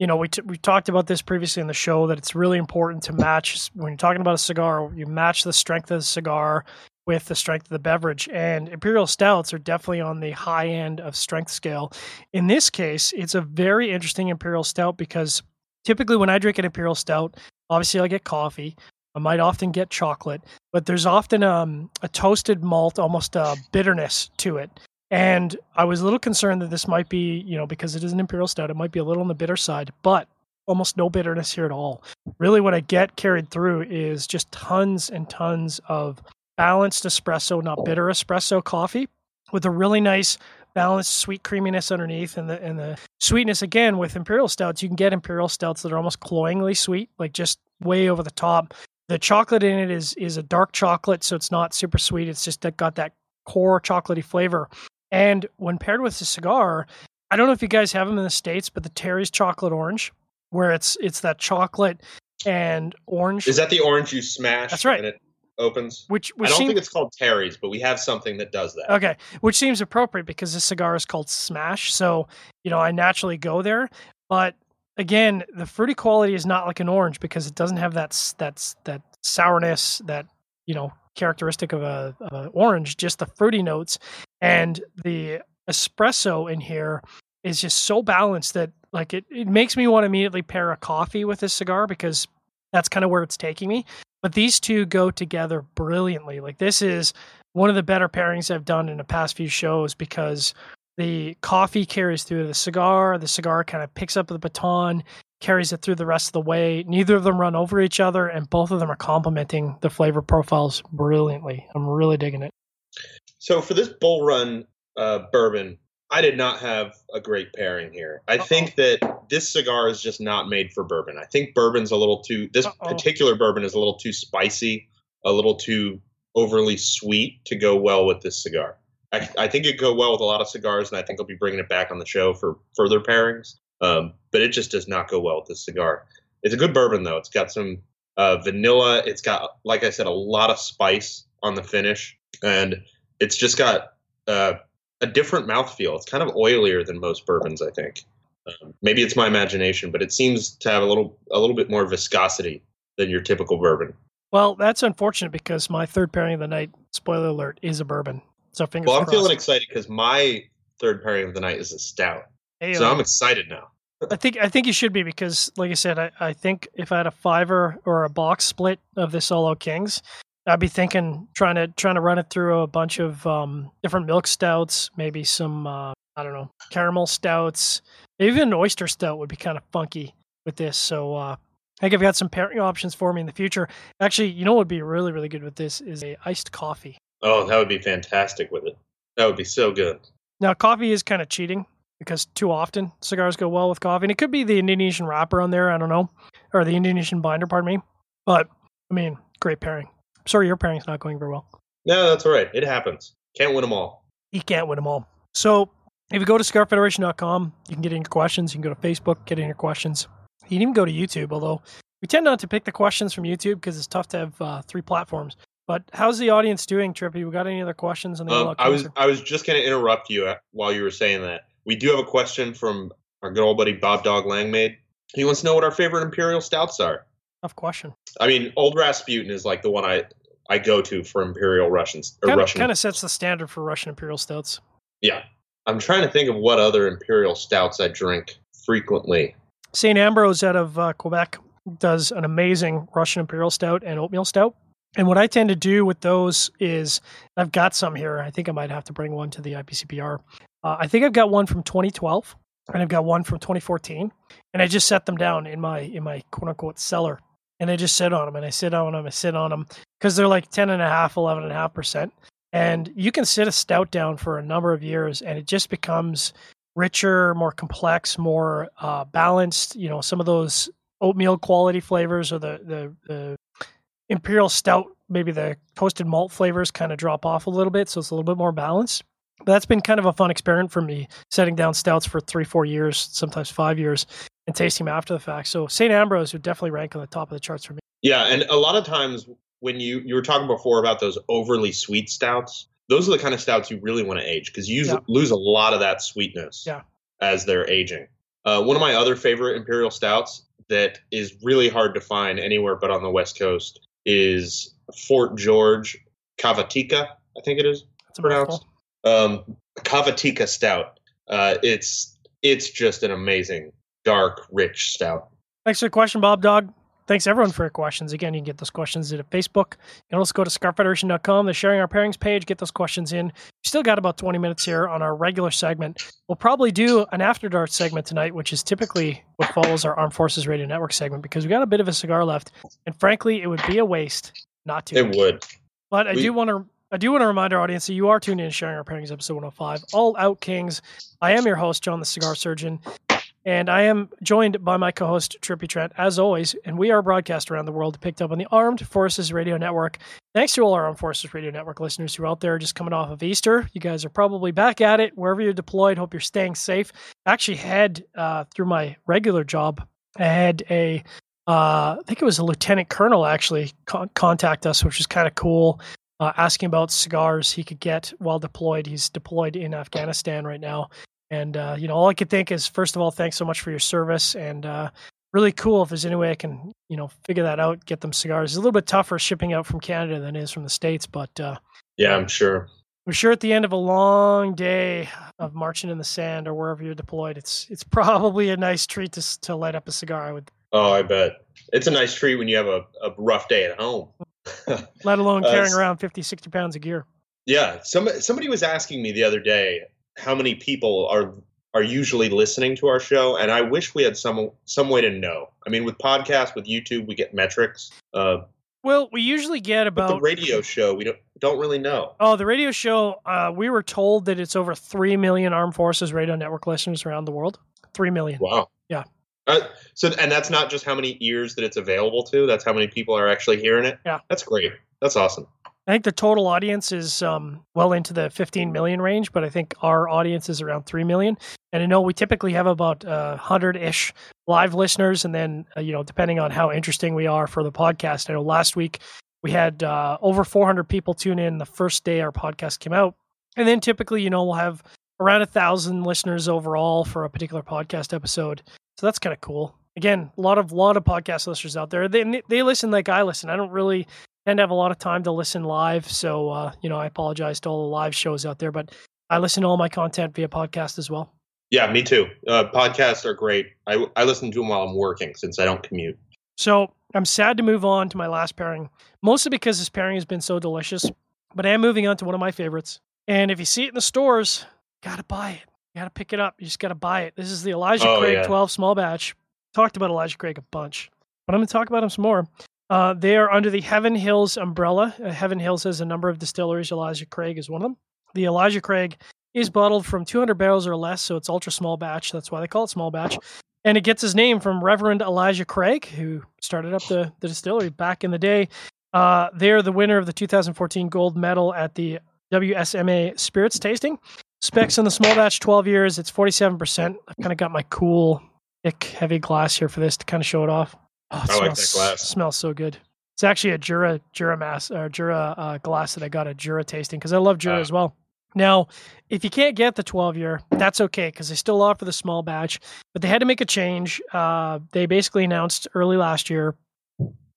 you know we t- we talked about this previously in the show that it's really important to match when you're talking about a cigar, you match the strength of the cigar with the strength of the beverage. And imperial stouts are definitely on the high end of strength scale. In this case, it's a very interesting imperial stout because typically when I drink an imperial stout, obviously I get coffee. I might often get chocolate, but there's often um, a toasted malt, almost a bitterness to it. And I was a little concerned that this might be, you know, because it is an imperial stout, it might be a little on the bitter side, but almost no bitterness here at all. Really, what I get carried through is just tons and tons of balanced espresso, not bitter espresso coffee, with a really nice balanced sweet creaminess underneath and the and the sweetness again with imperial stouts you can get imperial stouts that are almost cloyingly sweet like just way over the top the chocolate in it is is a dark chocolate so it's not super sweet it's just got that core chocolatey flavor and when paired with a cigar i don't know if you guys have them in the states but the terry's chocolate orange where it's it's that chocolate and orange Is that the orange you smash? That's right. And it opens. which I don't think it's called Terry's, but we have something that does that. Okay, which seems appropriate because this cigar is called Smash. So, you know, I naturally go there. But again, the fruity quality is not like an orange because it doesn't have that that's that sourness that you know characteristic of a, of a orange. Just the fruity notes and the espresso in here is just so balanced that like it, it makes me want to immediately pair a coffee with this cigar because that's kind of where it's taking me. But these two go together brilliantly. Like this is one of the better pairings I've done in the past few shows because the coffee carries through the cigar, the cigar kind of picks up the baton, carries it through the rest of the way. Neither of them run over each other, and both of them are complementing the flavor profiles brilliantly. I'm really digging it. So for this bull run uh, bourbon, I did not have a great pairing here. I think that this cigar is just not made for bourbon. I think bourbon's a little too. This Uh-oh. particular bourbon is a little too spicy, a little too overly sweet to go well with this cigar. I, I think it'd go well with a lot of cigars, and I think I'll be bringing it back on the show for further pairings. Um, but it just does not go well with this cigar. It's a good bourbon though. It's got some uh, vanilla. It's got, like I said, a lot of spice on the finish, and it's just got uh, a different mouthfeel. It's kind of oilier than most bourbons, I think. Um, maybe it's my imagination, but it seems to have a little a little bit more viscosity than your typical bourbon. Well, that's unfortunate because my third pairing of the night, spoiler alert, is a bourbon. So fingers Well, I'm crossed. feeling excited because my third pairing of the night is a stout, Hey, so uh, I'm excited now. I think I think you should be because, like I said, I, I think if I had a fiver or a box split of this All Out Kings, I'd be thinking trying to trying to run it through a bunch of um, different milk stouts, maybe some uh, I don't know caramel stouts, even an oyster stout would be kind of funky with this. So uh, I think I've got some pairing options for me in the future. Actually, you know what would be really really good with this is a iced coffee. Oh, that would be fantastic with it. That would be so good. Now, coffee is kind of cheating because too often cigars go well with coffee. And it could be the Indonesian wrapper on there, I don't know, or the Indonesian binder, pardon me. But, I mean, great pairing. Sorry, your pairing's not going very well. No, that's all right. It happens. Can't win them all. You can't win them all. So, if you go to cigarfederation.com, you can get in your questions. You can go to Facebook, get in your questions. You can even go to YouTube, although we tend not to pick the questions from YouTube because it's tough to have uh, three platforms. But how's the audience doing, Trippy? We got any other questions on the Um, I was I was just going to interrupt you uh, while you were saying that. We do have a question from our good old buddy Bob Dog Langmaid. He wants to know what our favorite imperial stouts are. Tough question. I mean, Old Rasputin is like the one I I go to for imperial Russians or Kind of, Russian. kind of sets the standard for Russian Imperial Stouts. Yeah, I'm trying to think of what other imperial stouts I drink frequently. St. Ambroise out of uh, Quebec does an amazing Russian Imperial Stout and oatmeal stout. And what I tend to do with those is I've got some here. I think I might have to bring one to the IPCPR. Uh, I think I've got one from 2012 and I've got one from 2014. And I just set them down in my in my quote unquote cellar. And I just sit on them and I sit on them. I sit on them because they're like 10 and a half, 11 and a half percent. And you can sit a stout down for a number of years and it just becomes richer, more complex, more uh, balanced. You know, some of those oatmeal quality flavors or the the, the imperial stout, maybe the toasted malt flavors kind of drop off a little bit, so it's a little bit more balanced. But that's been kind of a fun experiment for me, setting down stouts for three, four years, sometimes five years, and tasting them after the fact. So St. Ambroise would definitely rank on the top of the charts for me. Yeah, and a lot of times when you you were talking before about those overly sweet stouts, those are the kind of stouts you really want to age because you yeah. lose a lot of that sweetness yeah. as they're aging. Uh, one of my other favorite imperial stouts that is really hard to find anywhere but on the west coast is Fort George Cavatica. I think it is That's pronounced. Um, Cavatica stout. Uh, it's it's just an amazing dark, rich stout. Thanks for the question, Bob Dog. Thanks everyone for your questions. Again, you can get those questions at Facebook. You can also go to cigarfederation.com. The sharing our pairings page. Get those questions in. We still got about 20 minutes here on our regular segment. We'll probably do an after dark segment tonight, which is typically what follows our Armed Forces Radio Network segment because we got a bit of a cigar left, and frankly, it would be a waste not to. It would. But I we, do want to I do want to remind our audience that you are tuned in Sharing Our Pairings, episode 105, All Out Kings. I am your host, John the Cigar Surgeon, and I am joined by my co host, Trippy Trent, as always, and we are broadcast around the world, picked up on the Armed Forces Radio Network. Thanks to all our Armed Forces Radio Network listeners who are out there just coming off of Easter. You guys are probably back at it wherever you're deployed. Hope you're staying safe. Actually had, uh, through my regular job, I had a uh, I think it was a lieutenant colonel actually con- contact us, which is kind of cool uh, asking about cigars he could get while deployed. He's deployed in Afghanistan right now. And, uh, you know, all I could think is, first of all, thanks so much for your service. And uh, really cool if there's any way I can, you know, figure that out, get them cigars. It's a little bit tougher shipping out from Canada than it is from the States. But uh, yeah, I'm sure. I'm sure at the end of a long day of marching in the sand or wherever you're deployed, it's it's probably a nice treat to, to light up a cigar. I would. Oh, I bet. It's a nice treat when you have a, a rough day at home. let alone uh, carrying uh, around 50, 60 pounds of gear. Yeah. Some, somebody was asking me the other day how many people are are usually listening to our show, and I wish we had some some way to know. I mean, with podcasts, with YouTube, we get metrics. Uh, well, we usually get about the radio show. We don't don't really know. Oh, the radio show. Uh, we were told that it's over three million Armed Forces Radio Network listeners around the world. Three million. Wow. Yeah. Uh, so, and that's not just how many ears that it's available to. That's how many people are actually hearing it. Yeah, that's great. That's awesome. I think the total audience is um, well into the 15 million range, but I think our audience is around 3 million. And I know we typically have about uh, 100 ish live listeners. And then, uh, you know, depending on how interesting we are for the podcast, I know last week we had uh, over 400 people tune in the first day our podcast came out. And then typically, you know, we'll have around a thousand listeners overall for a particular podcast episode. So that's kind of cool. Again, a lot of lot of podcast listeners out there. They they listen like I listen. I don't really tend to have a lot of time to listen live, so uh, you know I apologize to all the live shows out there, but I listen to all my content via podcast as well. Yeah, me too. Uh, podcasts are great. I I listen to them while I'm working since I don't commute. So I'm sad to move on to my last pairing, mostly because this pairing has been so delicious. But I am moving on to one of my favorites, and if you see it in the stores, gotta buy it. You gotta pick it up. You just gotta buy it. This is the Elijah oh, Craig yeah. 12 small batch. Talked about Elijah Craig a bunch, but I'm gonna talk about him some more. Uh, they are under the Heaven Hills umbrella. Uh, Heaven Hills has a number of distilleries. Elijah Craig is one of them. The Elijah Craig is bottled from 200 barrels or less, so it's ultra small batch. That's why they call it small batch. And it gets his name from Reverend Elijah Craig, who started up the, the distillery back in the day. Uh, they're the winner of the 2014 gold medal at the WSMA Spirits Tasting. Specs on the small batch, 12 years. It's 47%. I've kind of got my cool, thick, heavy glass here for this to kind of show it off. Oh, it I smells, like that glass. Smells so good. It's actually a Jura Jura mass or Jura uh, glass that I got a Jura tasting because I love Jura uh. as well. Now, if you can't get the 12 year, that's okay because they still offer the small batch. But they had to make a change. Uh, they basically announced early last year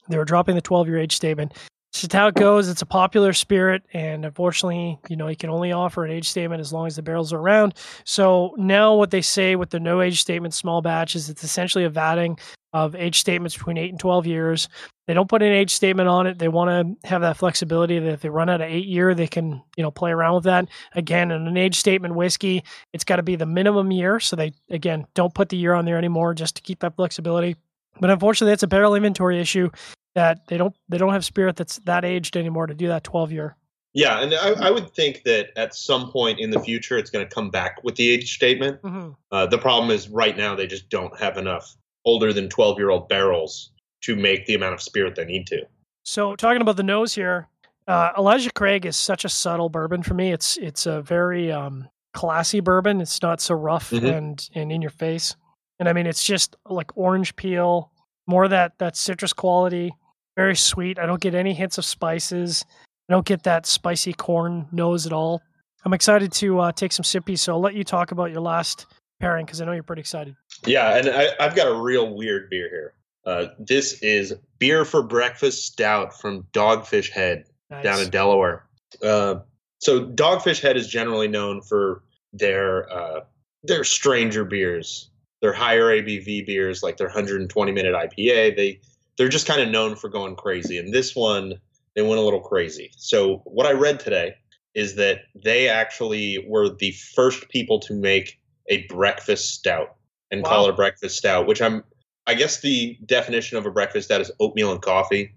they were dropping the 12 year age statement. It's just how it goes. It's a popular spirit, and unfortunately, you know, you can only offer an age statement as long as the barrels are around. So now, what they say with the no age statement small batch is it's essentially a vatting of age statements between eight and 12 years. They don't put an age statement on it. They want to have that flexibility that if they run out of eight year, they can, you know, play around with that. Again, in an age statement whiskey, it's got to be the minimum year. So they, again, don't put the year on there anymore just to keep that flexibility. But unfortunately, it's a barrel inventory issue that they don't they don't have spirit that's that aged anymore to do that 12 year. Yeah, and I, I, would think that at some point in the future, it's going to come back with the age statement. Mm-hmm. Uh, the problem is right now they just don't have enough older than 12 year old barrels to make the amount of spirit they need to. So, talking about the nose here, uh, Elijah Craig is such a subtle bourbon for me. It's it's a very um, classy bourbon. It's not so rough mm-hmm. and and in your face. And I mean, it's just like orange peel, more that that citrus quality. Very sweet. I don't get any hints of spices. I don't get that spicy corn nose at all. I'm excited to uh, take some sippies. So I'll let you talk about your last pairing because I know you're pretty excited. Yeah, and I, have got a real weird beer here. Uh, this is beer for breakfast stout from Dogfish Head nice. down in Delaware. Uh, so Dogfish Head is generally known for their uh, their stranger beers, their higher ABV beers, like their 120 minute IPA. They they're just kind of known for going crazy, and this one they went a little crazy. So what I read today is that they actually were the first people to make a breakfast stout and wow. call it a breakfast stout, which I'm I guess the definition of a breakfast stout is oatmeal and coffee,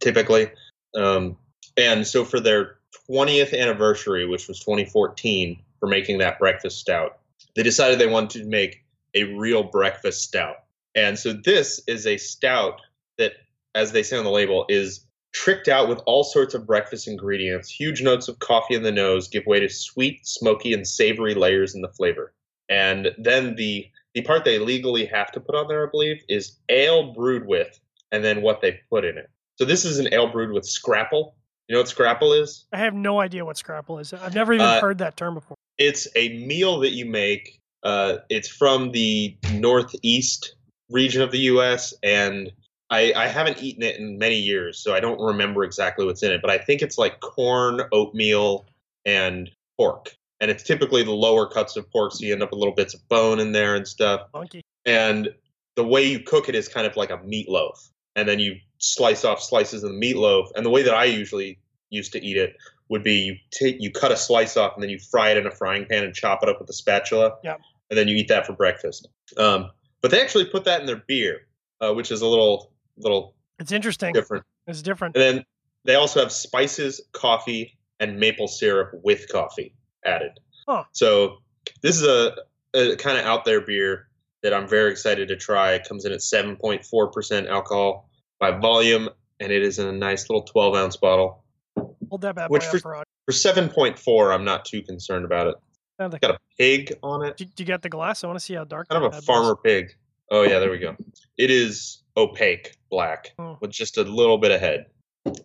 typically. Um, and so for their 20th anniversary, which was 2014, for making that breakfast stout, they decided they wanted to make a real breakfast stout. And so this is a stout as they say on the label, is tricked out with all sorts of breakfast ingredients. Huge notes of coffee in the nose give way to sweet, smoky, and savory layers in the flavor. And then the the part they legally have to put on there, I believe, is ale brewed with, and then what they put in it. So this is an ale brewed with scrapple. You know what scrapple is? I have no idea what scrapple is. I've never even uh, heard that term before. It's a meal that you make. Uh, it's from the northeast region of the U.S. and I, I haven't eaten it in many years, so I don't remember exactly what's in it. But I think it's like corn, oatmeal, and pork and it's typically the lower cuts of pork, so you end up with little bits of bone in there and stuff. Funky. And the way you cook it is kind of like a meatloaf, and then you slice off slices of the meatloaf. And the way that I usually used to eat it would be you take you cut a slice off, and then you fry it in a frying pan and chop it up with a spatula. Yeah. And then you eat that for breakfast. Um, but they actually put that in their beer, uh, which is a little little. It's interesting. Different. It's different. And then they also have spices, coffee, and maple syrup with coffee added. Huh. So this is a, a kind of out there beer that I'm very excited to try. It comes in at 7.4% alcohol by volume, and it is in a nice little 12 ounce bottle. Hold that bad Which for, for 7.4, I'm not too concerned about it. Got a pig on it. Do, you get the glass? I want to see how dark. Kind of a farmer pig. Oh yeah, there we go. It is opaque black oh. with just a little bit of head.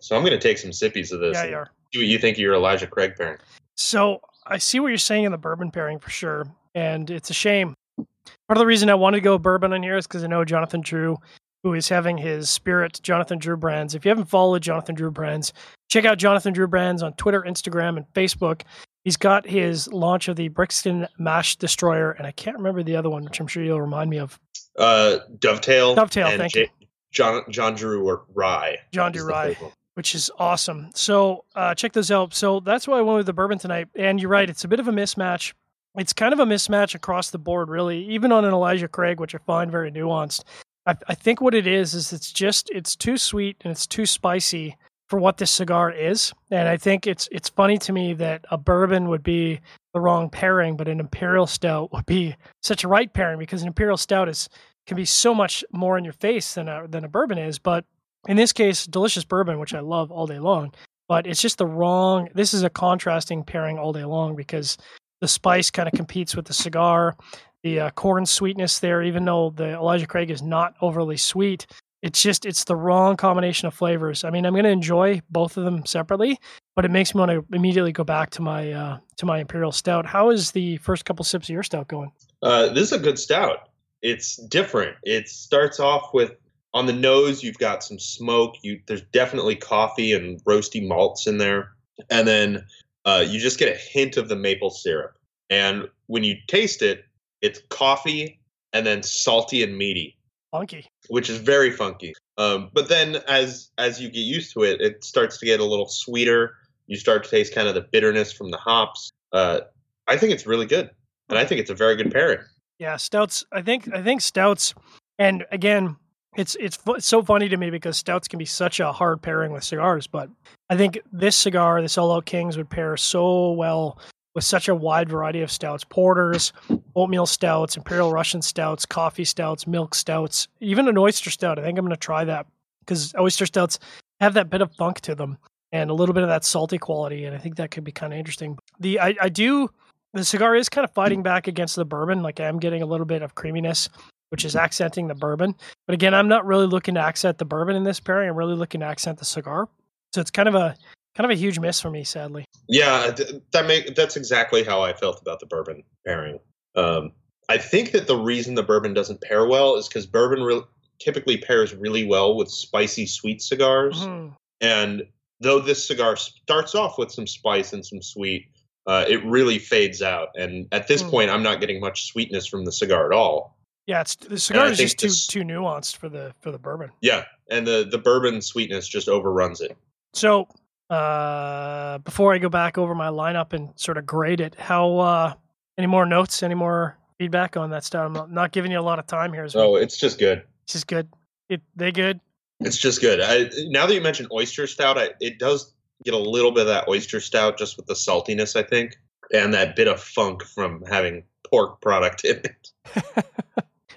So I'm going to take some sippies of this. Yeah, you are. See what you think of your Elijah Craig pairing. So I see what you're saying in the bourbon pairing for sure, and it's a shame. Part of the reason I wanted to go bourbon on here is because I know Jonathan Drew, who is having his Spirit Jonathan Drew brands. If you haven't followed Jonathan Drew brands, check out Jonathan Drew brands on Twitter, Instagram, and Facebook. He's got his launch of the Brixton Mash Destroyer, and I can't remember the other one, which I'm sure you'll remind me of. Uh, Dovetail. Dovetail. Thank J- you. John John Drew or Rye. John Drew Rye which is awesome. So uh, check those out. So that's why I went with the bourbon tonight. And you're right, it's a bit of a mismatch. It's kind of a mismatch across the board, really, even on an Elijah Craig, which I find very nuanced. I, I think what it is is it's just it's too sweet and it's too spicy for what this cigar is. And I think it's it's funny to me that a bourbon would be the wrong pairing, but an imperial stout would be such a right pairing because an imperial stout is can be so much more in your face than a than a bourbon is. But in this case, delicious bourbon, which I love all day long, but it's just the wrong. This is a contrasting pairing all day long because the spice kind of competes with the cigar, the uh, corn sweetness there. Even though the Elijah Craig is not overly sweet, it's just it's the wrong combination of flavors. I mean, I'm going to enjoy both of them separately, but it makes me want to immediately go back to my uh, to my imperial stout. How is the first couple sips of your stout going? Uh, this is a good stout. It's different. It starts off with on the nose you've got some smoke. You there's definitely coffee and roasty malts in there. And then uh, you just get a hint of the maple syrup. And when you taste it it's coffee and then salty and meaty. Funky. Which is very funky. Um, but then as as you get used to it it starts to get a little sweeter. You start to taste kind of the bitterness from the hops. Uh, i think it's really good. And i think it's a very good pairing yeah stouts i think i think stouts and again it's it's it's so funny to me because stouts can be such a hard pairing with cigars, but I think this cigar, this All Out Kings, would pair so well with such a wide variety of stouts, porters, oatmeal stouts, imperial Russian stouts, coffee stouts, milk stouts, even an oyster stout. I think I'm going to try that because oyster stouts have that bit of funk to them and a little bit of that salty quality, and I think that could be kind of interesting. The I, I do the cigar is kind of fighting back against the bourbon. Like I am getting a little bit of creaminess, which is accenting the bourbon. But again, I'm not really looking to accent the bourbon in this pairing. I'm really looking to accent the cigar. So it's kind of a kind of a huge miss for me, sadly. Yeah, that make that's exactly how I felt about the bourbon pairing. Um, I think that the reason the bourbon doesn't pair well is because bourbon re- typically pairs really well with spicy sweet cigars, Mhm. and though this cigar starts off with some spice and some sweet, uh, it really fades out. And at this Hmm. point, I'm not getting much sweetness from the cigar at all. Yeah, it's the cigar I is just too this- too nuanced for the for the bourbon. Yeah, and the the bourbon sweetness just overruns it. So uh, before I go back over my lineup and sort of grade it, how uh, any more notes, any more feedback on that stuff? I'm not, not giving you a lot of time here. As well. Oh, it's just good. It's just good. It they good. It's just good. I, now that you mentioned oyster stout, I, it does get a little bit of that oyster stout just with the saltiness, I think, and that bit of funk from having pork product in it.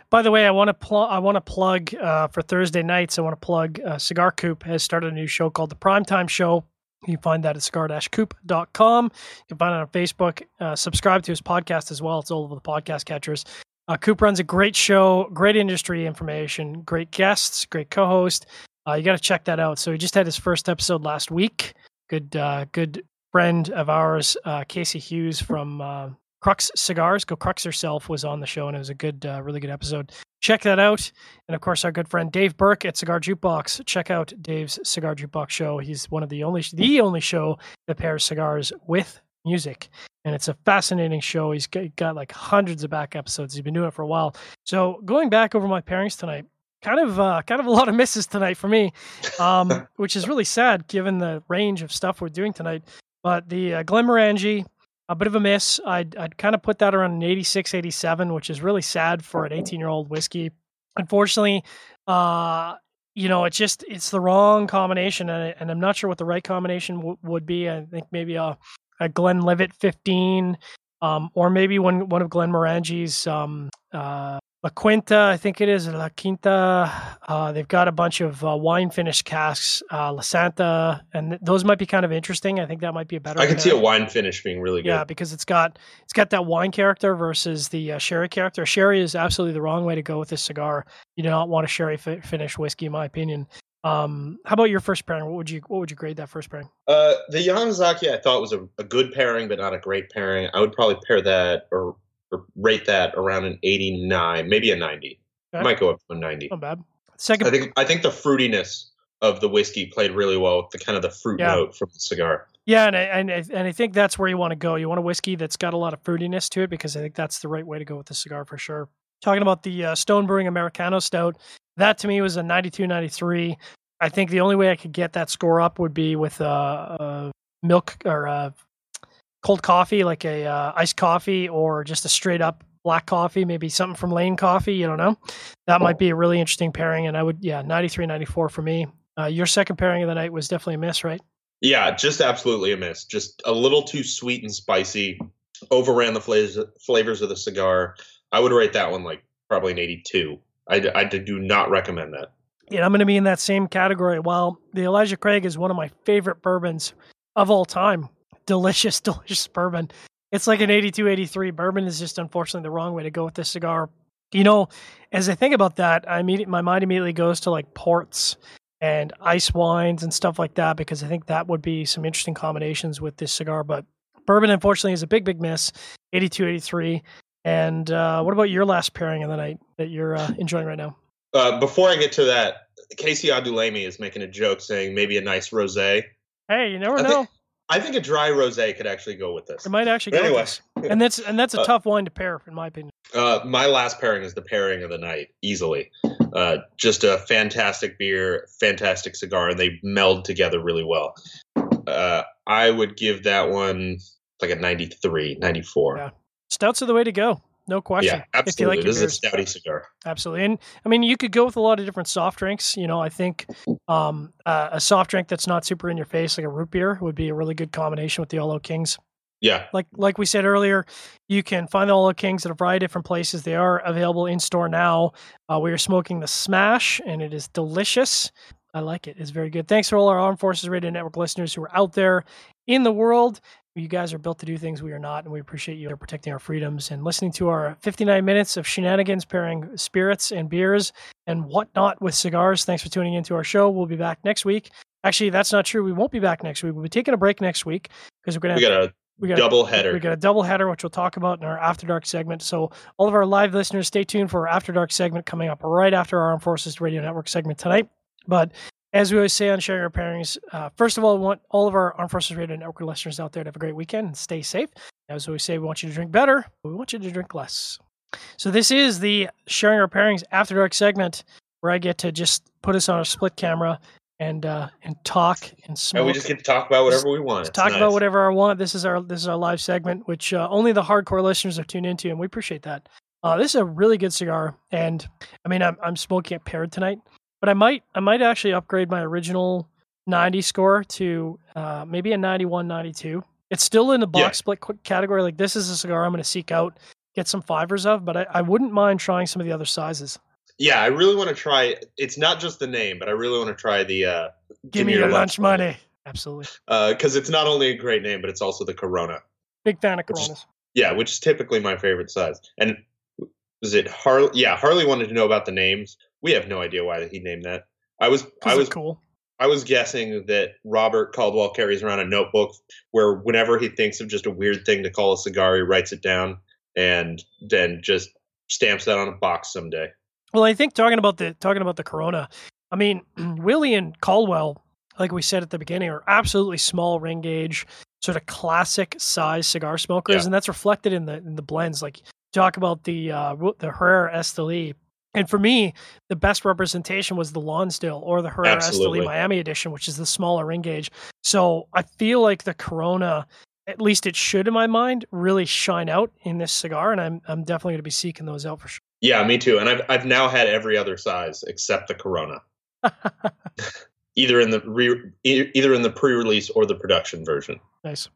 By the way, I want to pl- I want to plug uh, for Thursday nights. I want to plug uh, Cigar Coop has started a new show called the Primetime Show. You can find that at cigar-coop.com. You can find it on Facebook. Uh, subscribe to his podcast as well. It's all over the podcast catchers. Uh, Coop runs a great show, great industry information, great guests, great co-host. Uh, you got to check that out. So he just had his first episode last week. Good, uh, good friend of ours, uh, Casey Hughes from uh, Crux Cigars. Go Crux herself was on the show, and it was a good, uh, really good episode. Check that out. And of course, our good friend Dave Burke at Cigar Jukebox. Check out Dave's Cigar Jukebox show. He's one of the only, the only show that pairs cigars with music, and it's a fascinating show. He's got, got like hundreds of back episodes. He's been doing it for a while. So going back over my pairings tonight, kind of, uh, kind of a lot of misses tonight for me, um, which is really sad given the range of stuff we're doing tonight. But the uh, Glenmorangie, a bit of a miss. I'd, I'd kind of put that around an 86, 87, which is really sad for an 18 year old whiskey. Unfortunately, uh, you know, it's just, it's the wrong combination. And, and I'm not sure what the right combination w- would be. I think maybe a, a Glenlivet 15, um, or maybe one, one of Glenmorangie's, um, uh, La Quinta, I think it is La Quinta. Uh, they've got a bunch of uh, wine finished casks, uh, Lasanta, and th- those might be kind of interesting. I think that might be a better. I can see a wine finish being really good. Yeah, because it's got it's got that wine character versus the uh, sherry character. Sherry is absolutely the wrong way to go with this cigar. You do not want a sherry fi- finish whiskey, in my opinion. Um, how about your first pairing? What would you what would you grade that first pairing? Uh, the Yamazaki I thought was a, a good pairing, but not a great pairing. I would probably pair that or, or rate that around an 89, maybe a 90. Okay. Might go up to a 90. Not bad. Second, I think I think the fruitiness of the whiskey played really well with the kind of the fruit Yeah. note from the cigar. Yeah, and I, and I, and I think that's where you want to go. You want a whiskey that's got a lot of fruitiness to it because I think that's the right way to go with the cigar for sure. Talking about the uh, Stone Brewing Americano Stout, that to me was a 92 93. I think the only way I could get that score up would be with a, uh, milk or uh, cold coffee, like a uh, iced coffee or just a straight up black coffee, maybe something from Layne Coffee. You don't know. That might be a really interesting pairing. And I would, yeah, 93 94 for me. Uh, your second pairing of the night was definitely a miss, right? Yeah, just absolutely a miss. Just a little too sweet and spicy. Overran the flavors flavors of the cigar. I would rate that one like probably an 82. I, I do not recommend that. Yeah, I'm going to be in that same category. While the Elijah Craig is one of my favorite bourbons of all time, delicious, delicious bourbon. It's like an 82, 83. Bourbon is just unfortunately the wrong way to go with this cigar. You know, as I think about that, I immediately, my mind immediately goes to like ports and ice wines and stuff like that because I think that would be some interesting combinations with this cigar. But bourbon, unfortunately, is a big, big miss. 82, 83. And uh, what about your last pairing of the night that you're uh, enjoying right now? Uh, before I get to that, Casey Adulami is making a joke saying maybe a nice rosé. Hey, you never I know. think- I think a dry rosé could actually go with this. It might actually go Anyway. And that's and that's a Uh, tough wine to pair, in my opinion. Uh, my last pairing is the pairing of the night, easily. Uh, just a fantastic beer, fantastic cigar, and they meld together really well. Uh, I would give that one like a 93, 94. Yeah. Stouts are the way to go. No question. Yeah, absolutely. Like this beers. is a stouty cigar. Absolutely, and I mean, you could go with a lot of different soft drinks. You know, I think um, uh, a soft drink that's not super in your face, like a root beer, would be a really good combination with the All Out Kings. Yeah, like like we said earlier, you can find the All Out Kings at a variety of different places. They are available in store now. Uh, we are smoking the Smash, and it is delicious. I like it. It's very good. Thanks for all our Armed Forces Radio Network listeners who are out there in the world you guys are built to do things we are not, and we appreciate you protecting our freedoms and listening to our 59 minutes of shenanigans pairing spirits and beers and whatnot with cigars. Thanks for tuning into our show. We'll be back next week. Actually, that's not true. We won't be back next week. We'll be taking a break next week because we're going to. We got a we got a double header. We got a double header, which we'll talk about in our After Dark segment. So, all of our live listeners, stay tuned for our After Dark segment coming up right after our Armed Forces Radio Network segment tonight. But as we always say on sharing our pairings, uh, first of all, we want all of our Armed Forces Radio Network listeners out there to have a great weekend and stay safe. As we say, we want you to drink better, but we want you to drink less. So this is the sharing our pairings after dark segment where I get to just put us on a split camera and uh, and talk and smoke. And we just get to talk about whatever we want. Talk nice. about whatever I want. This is our this is our live segment, which uh, only the hardcore listeners have tuned into, and we appreciate that. Uh, this is a really good cigar, and I mean, I'm I'm smoking it paired tonight, but I might I might actually upgrade my original 90 score to uh, maybe a 91, 92. It's still in the box yeah. split category. Like this is a cigar I'm going to seek out, get some fivers of, but I, I wouldn't mind trying some of the other sizes. Yeah, I really want to try. It's not just the name, but I really want to try the. Uh, give, give me your, your lunch money. money. Absolutely. Because uh, it's not only a great name, but it's also the Corona. Big fan of Coronas. Is, yeah, which is typically my favorite size. And was it Harley? Yeah, Harley wanted to know about the names. We have no idea why he named that. I was I was cool. I was guessing that Robert Caldwell carries around a notebook where whenever he thinks of just a weird thing to call a cigar, he writes it down and then just stamps that on a box someday. Well, I think talking about the talking about the Corona, I mean Willie and Caldwell, like we said at the beginning, are absolutely small ring gauge, sort of classic size cigar smokers, yeah. and that's reflected in the in the blends. Like talk about the uh, the Herrera Esteli and for me, the best representation was the Lonsdale or the Herrera Esteli Miami edition, which is the smaller ring gauge. So I feel like the Corona, at least it should in my mind, really shine out in this cigar, and I'm I'm definitely going to be seeking those out for sure. Yeah, me too. And I've I've now had every other size except the Corona, either in the re, either in the pre-release or the production version. Nice,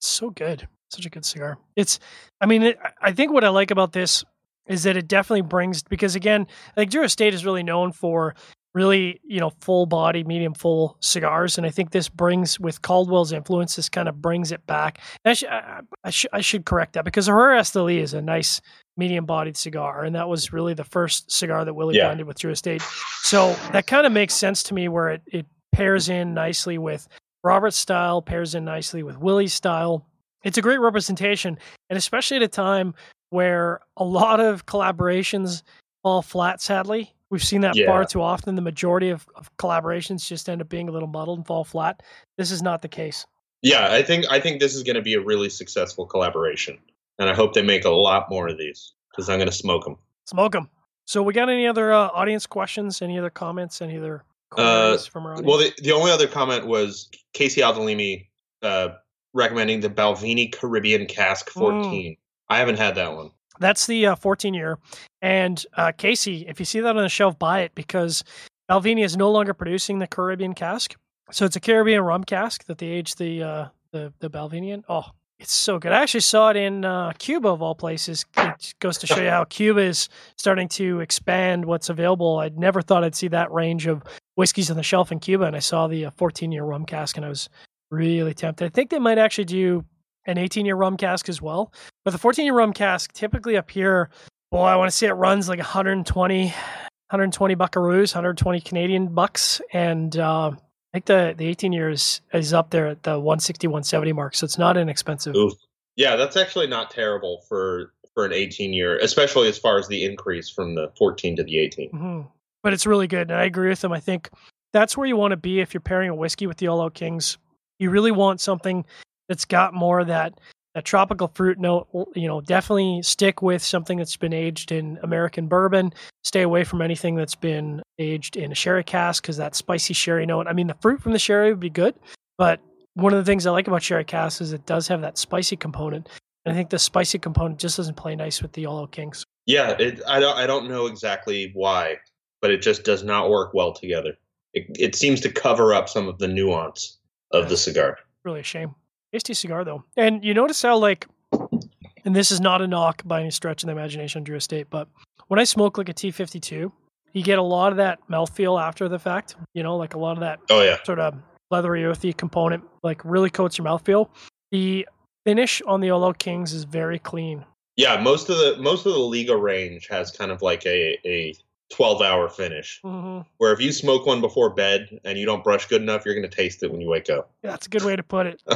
so good, such a good cigar. It's, I mean, it, I think what I like about this is that it definitely brings because again, like Drew Estate is really known for really you know full body, medium full cigars, and I think this brings with Caldwell's influence, this kind of brings it back. I, sh- I, I, sh- I, should correct that because Herrera Esteli is a nice medium bodied cigar, and that was really the first cigar that Willie yeah. blended with Drew Estate. So that kind of makes sense to me where it, it pairs in nicely with Robert's style, pairs in nicely with Willie's style. It's a great representation, and especially at a time where a lot of collaborations fall flat, sadly. We've seen that yeah. far too often. The majority of, of, collaborations just end up being a little muddled and fall flat. This is not the case. Yeah, I think I think this is going to be a really successful collaboration, and I hope they make a lot more of these because I'm going to smoke them. Smoke them. So, we got any other uh, audience questions? Any other comments? Any other uh, from our audience? Well, the, the only other comment was Casey Aldalimi uh, recommending the Balvenie Caribbean Cask 14. Mm. I haven't had that one. That's the uh, 14 year. And uh, Casey, if you see that on the shelf, buy it because Balvenie is no longer producing the Caribbean cask. So it's a Caribbean rum cask that they age the uh, the the Balvenian. Oh, it's so good. I actually saw it in uh, Cuba of all places. It goes to show you how Cuba is starting to expand what's available. I'd never thought I'd see that range of whiskeys on the shelf in Cuba, and I saw the 14 uh, year rum cask, and I was really tempted. I think they might actually do an 18 year rum cask as well. But the 14 year rum cask typically up here, boy, I want to say it runs like 120, 120 buckaroos, 120 Canadian bucks. And uh, I think the, the 18 years is up there at the 160, 170 mark. So it's not inexpensive. Oof. Yeah, that's actually not terrible for for an 18 year, especially as far as the increase from the 14 to the 18. Mm-hmm. But it's really good. And I agree with them. I think that's where you want to be if you're pairing a whiskey with the All Out Kings. You really want something that's got more that that tropical fruit note. You know, definitely stick with something that's been aged in American bourbon. Stay away from anything that's been aged in a sherry cask because that spicy sherry note. I mean, the fruit from the sherry would be good, but one of the things I like about sherry cask is it does have that spicy component. And I think the spicy component just doesn't play nice with the All Out Kings. Yeah, it, I don't I don't know exactly why, but it just does not work well together. It, it seems to cover up some of the nuance of the cigar. Really a shame. Tasty cigar though, and you notice how like, and this is not a knock by any stretch of the imagination on Drew Estate, but when I smoke like a T52, you get a lot of that mouthfeel after the fact. You know, like a lot of that Oh yeah, sort of leathery, earthy component, like really coats your mouthfeel. The finish on the All Out Kings is very clean. yeah. Most of the most of the Liga range has kind of like a a twelve hour finish. hmm Where if you smoke one before bed and you don't brush good enough, you're going to taste it when you wake up. Yeah, That's a good way to put it.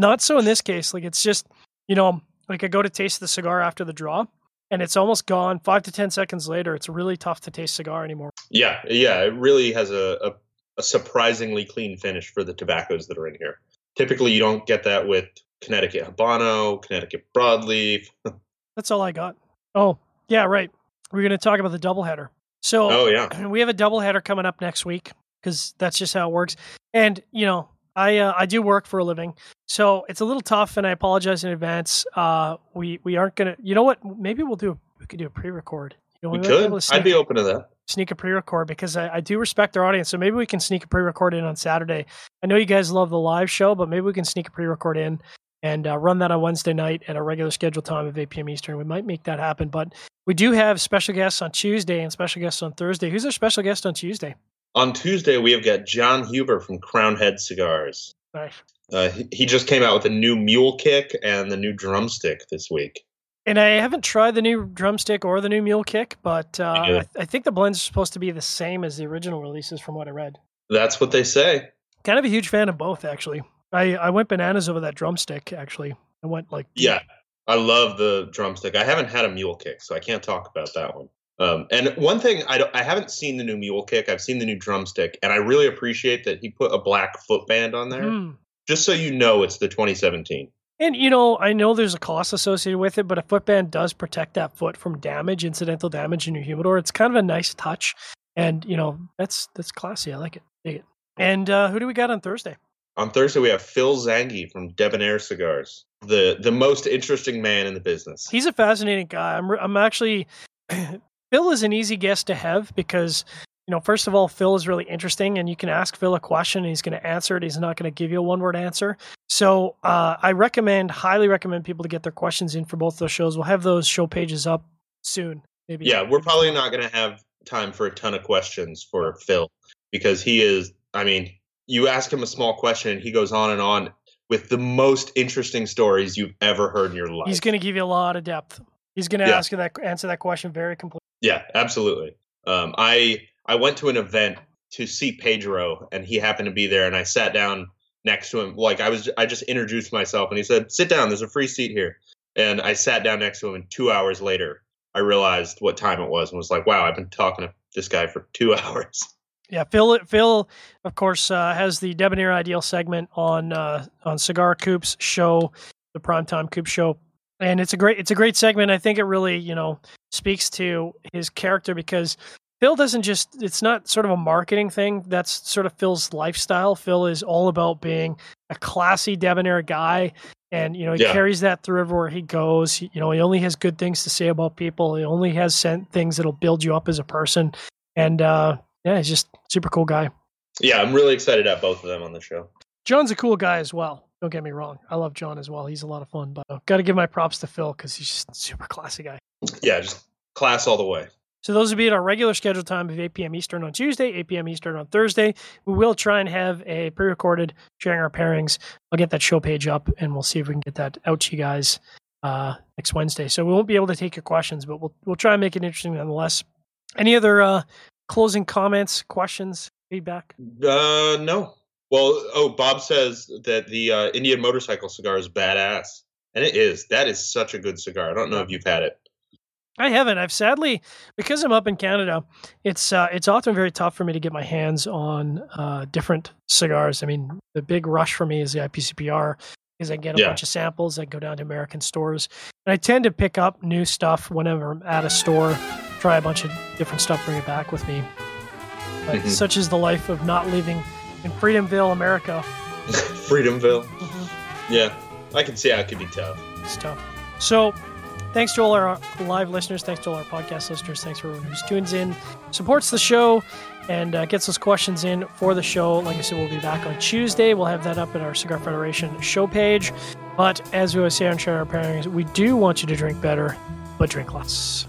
Not so in this case. Like it's just, you know, like I go to taste the cigar after the draw, and it's almost gone. Five to ten seconds later, it's really tough to taste cigar anymore. Yeah, yeah. It really has a, a, a surprisingly clean finish for the tobaccos that are in here. Typically, you don't get that with Connecticut Habano, Connecticut Broadleaf. That's all I got. Oh, yeah, right. We're going to talk about the doubleheader. So Oh yeah, we have a doubleheader coming up next week because that's just how it works. And you know, I uh, I do work for a living, so it's a little tough, and I apologize in advance. Uh, we we aren't gonna. You know what? Maybe we'll do. We could do a pre-record. You know, we be able could. to I'd be open to that. sneak a pre-record because I, I do respect our audience. So maybe we can sneak a pre-record in on Saturday. I know you guys love the live show, but maybe we can sneak a pre-record in and uh, run that on Wednesday night at a regular scheduled time of 8 p.m. Eastern. We might make that happen, but we do have special guests on Tuesday and special guests on Thursday. Who's our special guest on Tuesday? On Tuesday, we have got Jon Huber from Crowned Heads Cigars. Nice. Uh, he, he just came out with a new mule kick and the new drumstick this week. And I haven't tried the new drumstick or the new mule kick, but uh. I, I think the blends are supposed to be the same as the original releases, from what I read. That's what they say. Kind of a huge fan of both, actually. I, I went bananas over that drumstick. Actually, I went like Yeah, I love the drumstick. I haven't had a mule kick, so I can't talk about that one. Um, and one thing I I haven't seen the new mule kick. I've seen the new drumstick, and I really appreciate that he put a black footband on there, Mm. just so you know it's the 2017. And you know, I know there's a cost associated with it, but a footband does protect that foot from damage, incidental damage in your humidor. It's kind of a nice touch, and you know, that's that's classy. I like it. Dig it. And uh, who do we got on Thursday? On Thursday, we have Phil Zanghi from Debonaire Cigars, the the most interesting man in the business. He's a fascinating guy. I'm I'm actually Phil is an easy guest to have because you know, first of all, Phil is really interesting, and you can ask Phil a question, and he's going to answer it. He's not going to give you a one word answer. So uh, I recommend, highly recommend people to get their questions in for both those shows. We'll have those show pages up soon. Maybe. yeah, we're probably not going to have time for a ton of questions for Phil because he is. I mean, you ask him a small question, and he goes on and on with the most interesting stories you've ever heard in your life. He's going to give you a lot of depth. He's going to Yeah. ask you that answer that question very completely. Yeah, absolutely. Um, I I went to an event to see Pedro, and he happened to be there, and I sat down next to him. Like I was, I just introduced myself, and he said, "Sit down. There's a free seat here." And I sat down next to him, and two hours later, I realized what time it was, and was like, "Wow, I've been talking to this guy for two hours." Yeah, Phil. Phil, of course, uh, has the Debonair Ideal segment on uh, on Cigar Coop's show, the Primetime Coop Show, and it's a great it's a great segment. I think it really you know speaks to his character because Phil doesn't just it's not sort of a marketing thing. That's sort of Phil's lifestyle. Phil is all about being a classy debonair guy. And you know he Yeah. carries that through everywhere he goes. He, you know he only has good things to say about people. He only has sent things that'll build you up as a person. And uh, yeah, he's just super cool guy. Yeah, I'm really excited to have both of them on the show. Jon's a cool guy as well. Don't get me wrong. I love Jon as well. He's a lot of fun, but uh, got to give my props to Phil because he's just a super classy guy. Yeah, just class all the way. So those would be at our regular scheduled time of 8 p.m. Eastern on Tuesday, 8 p.m. Eastern on Thursday. We will try and have a pre-recorded sharing our pairings. I'll get that show page up and we'll see if we can get that out to you guys uh, next Wednesday. So we won't be able to take your questions, but we'll we'll try and make it interesting nonetheless. Any other uh, closing comments, questions, feedback? Uh, no. Well, oh, Bob says that the uh, Indian motorcycle cigar is badass, and it is. That is such a good cigar. I don't know if you've had it. I haven't. I've sadly because I'm up in Canada. It's uh, it's often very tough for me to get my hands on uh, different cigars. I mean, the big rush for me is the IPCPR because I get a Yeah. bunch of samples. I go down to American stores, and I tend to pick up new stuff whenever I'm at a store. Try a bunch of different stuff, bring it back with me. But Mhm. such is the life of not living in Freedomville, America. Freedomville. Mhm. Yeah, I can see how it could be tough. It's tough. So, thanks to all our live listeners. Thanks to all our podcast listeners. Thanks for everyone who's tunes in, supports the show, and uh, gets those questions in for the show. Like I said, we'll be back on Tuesday. We'll have that up at our Cigar Federation show page. But as we always say on Share Our Pairings, we do want you to drink better, but drink less.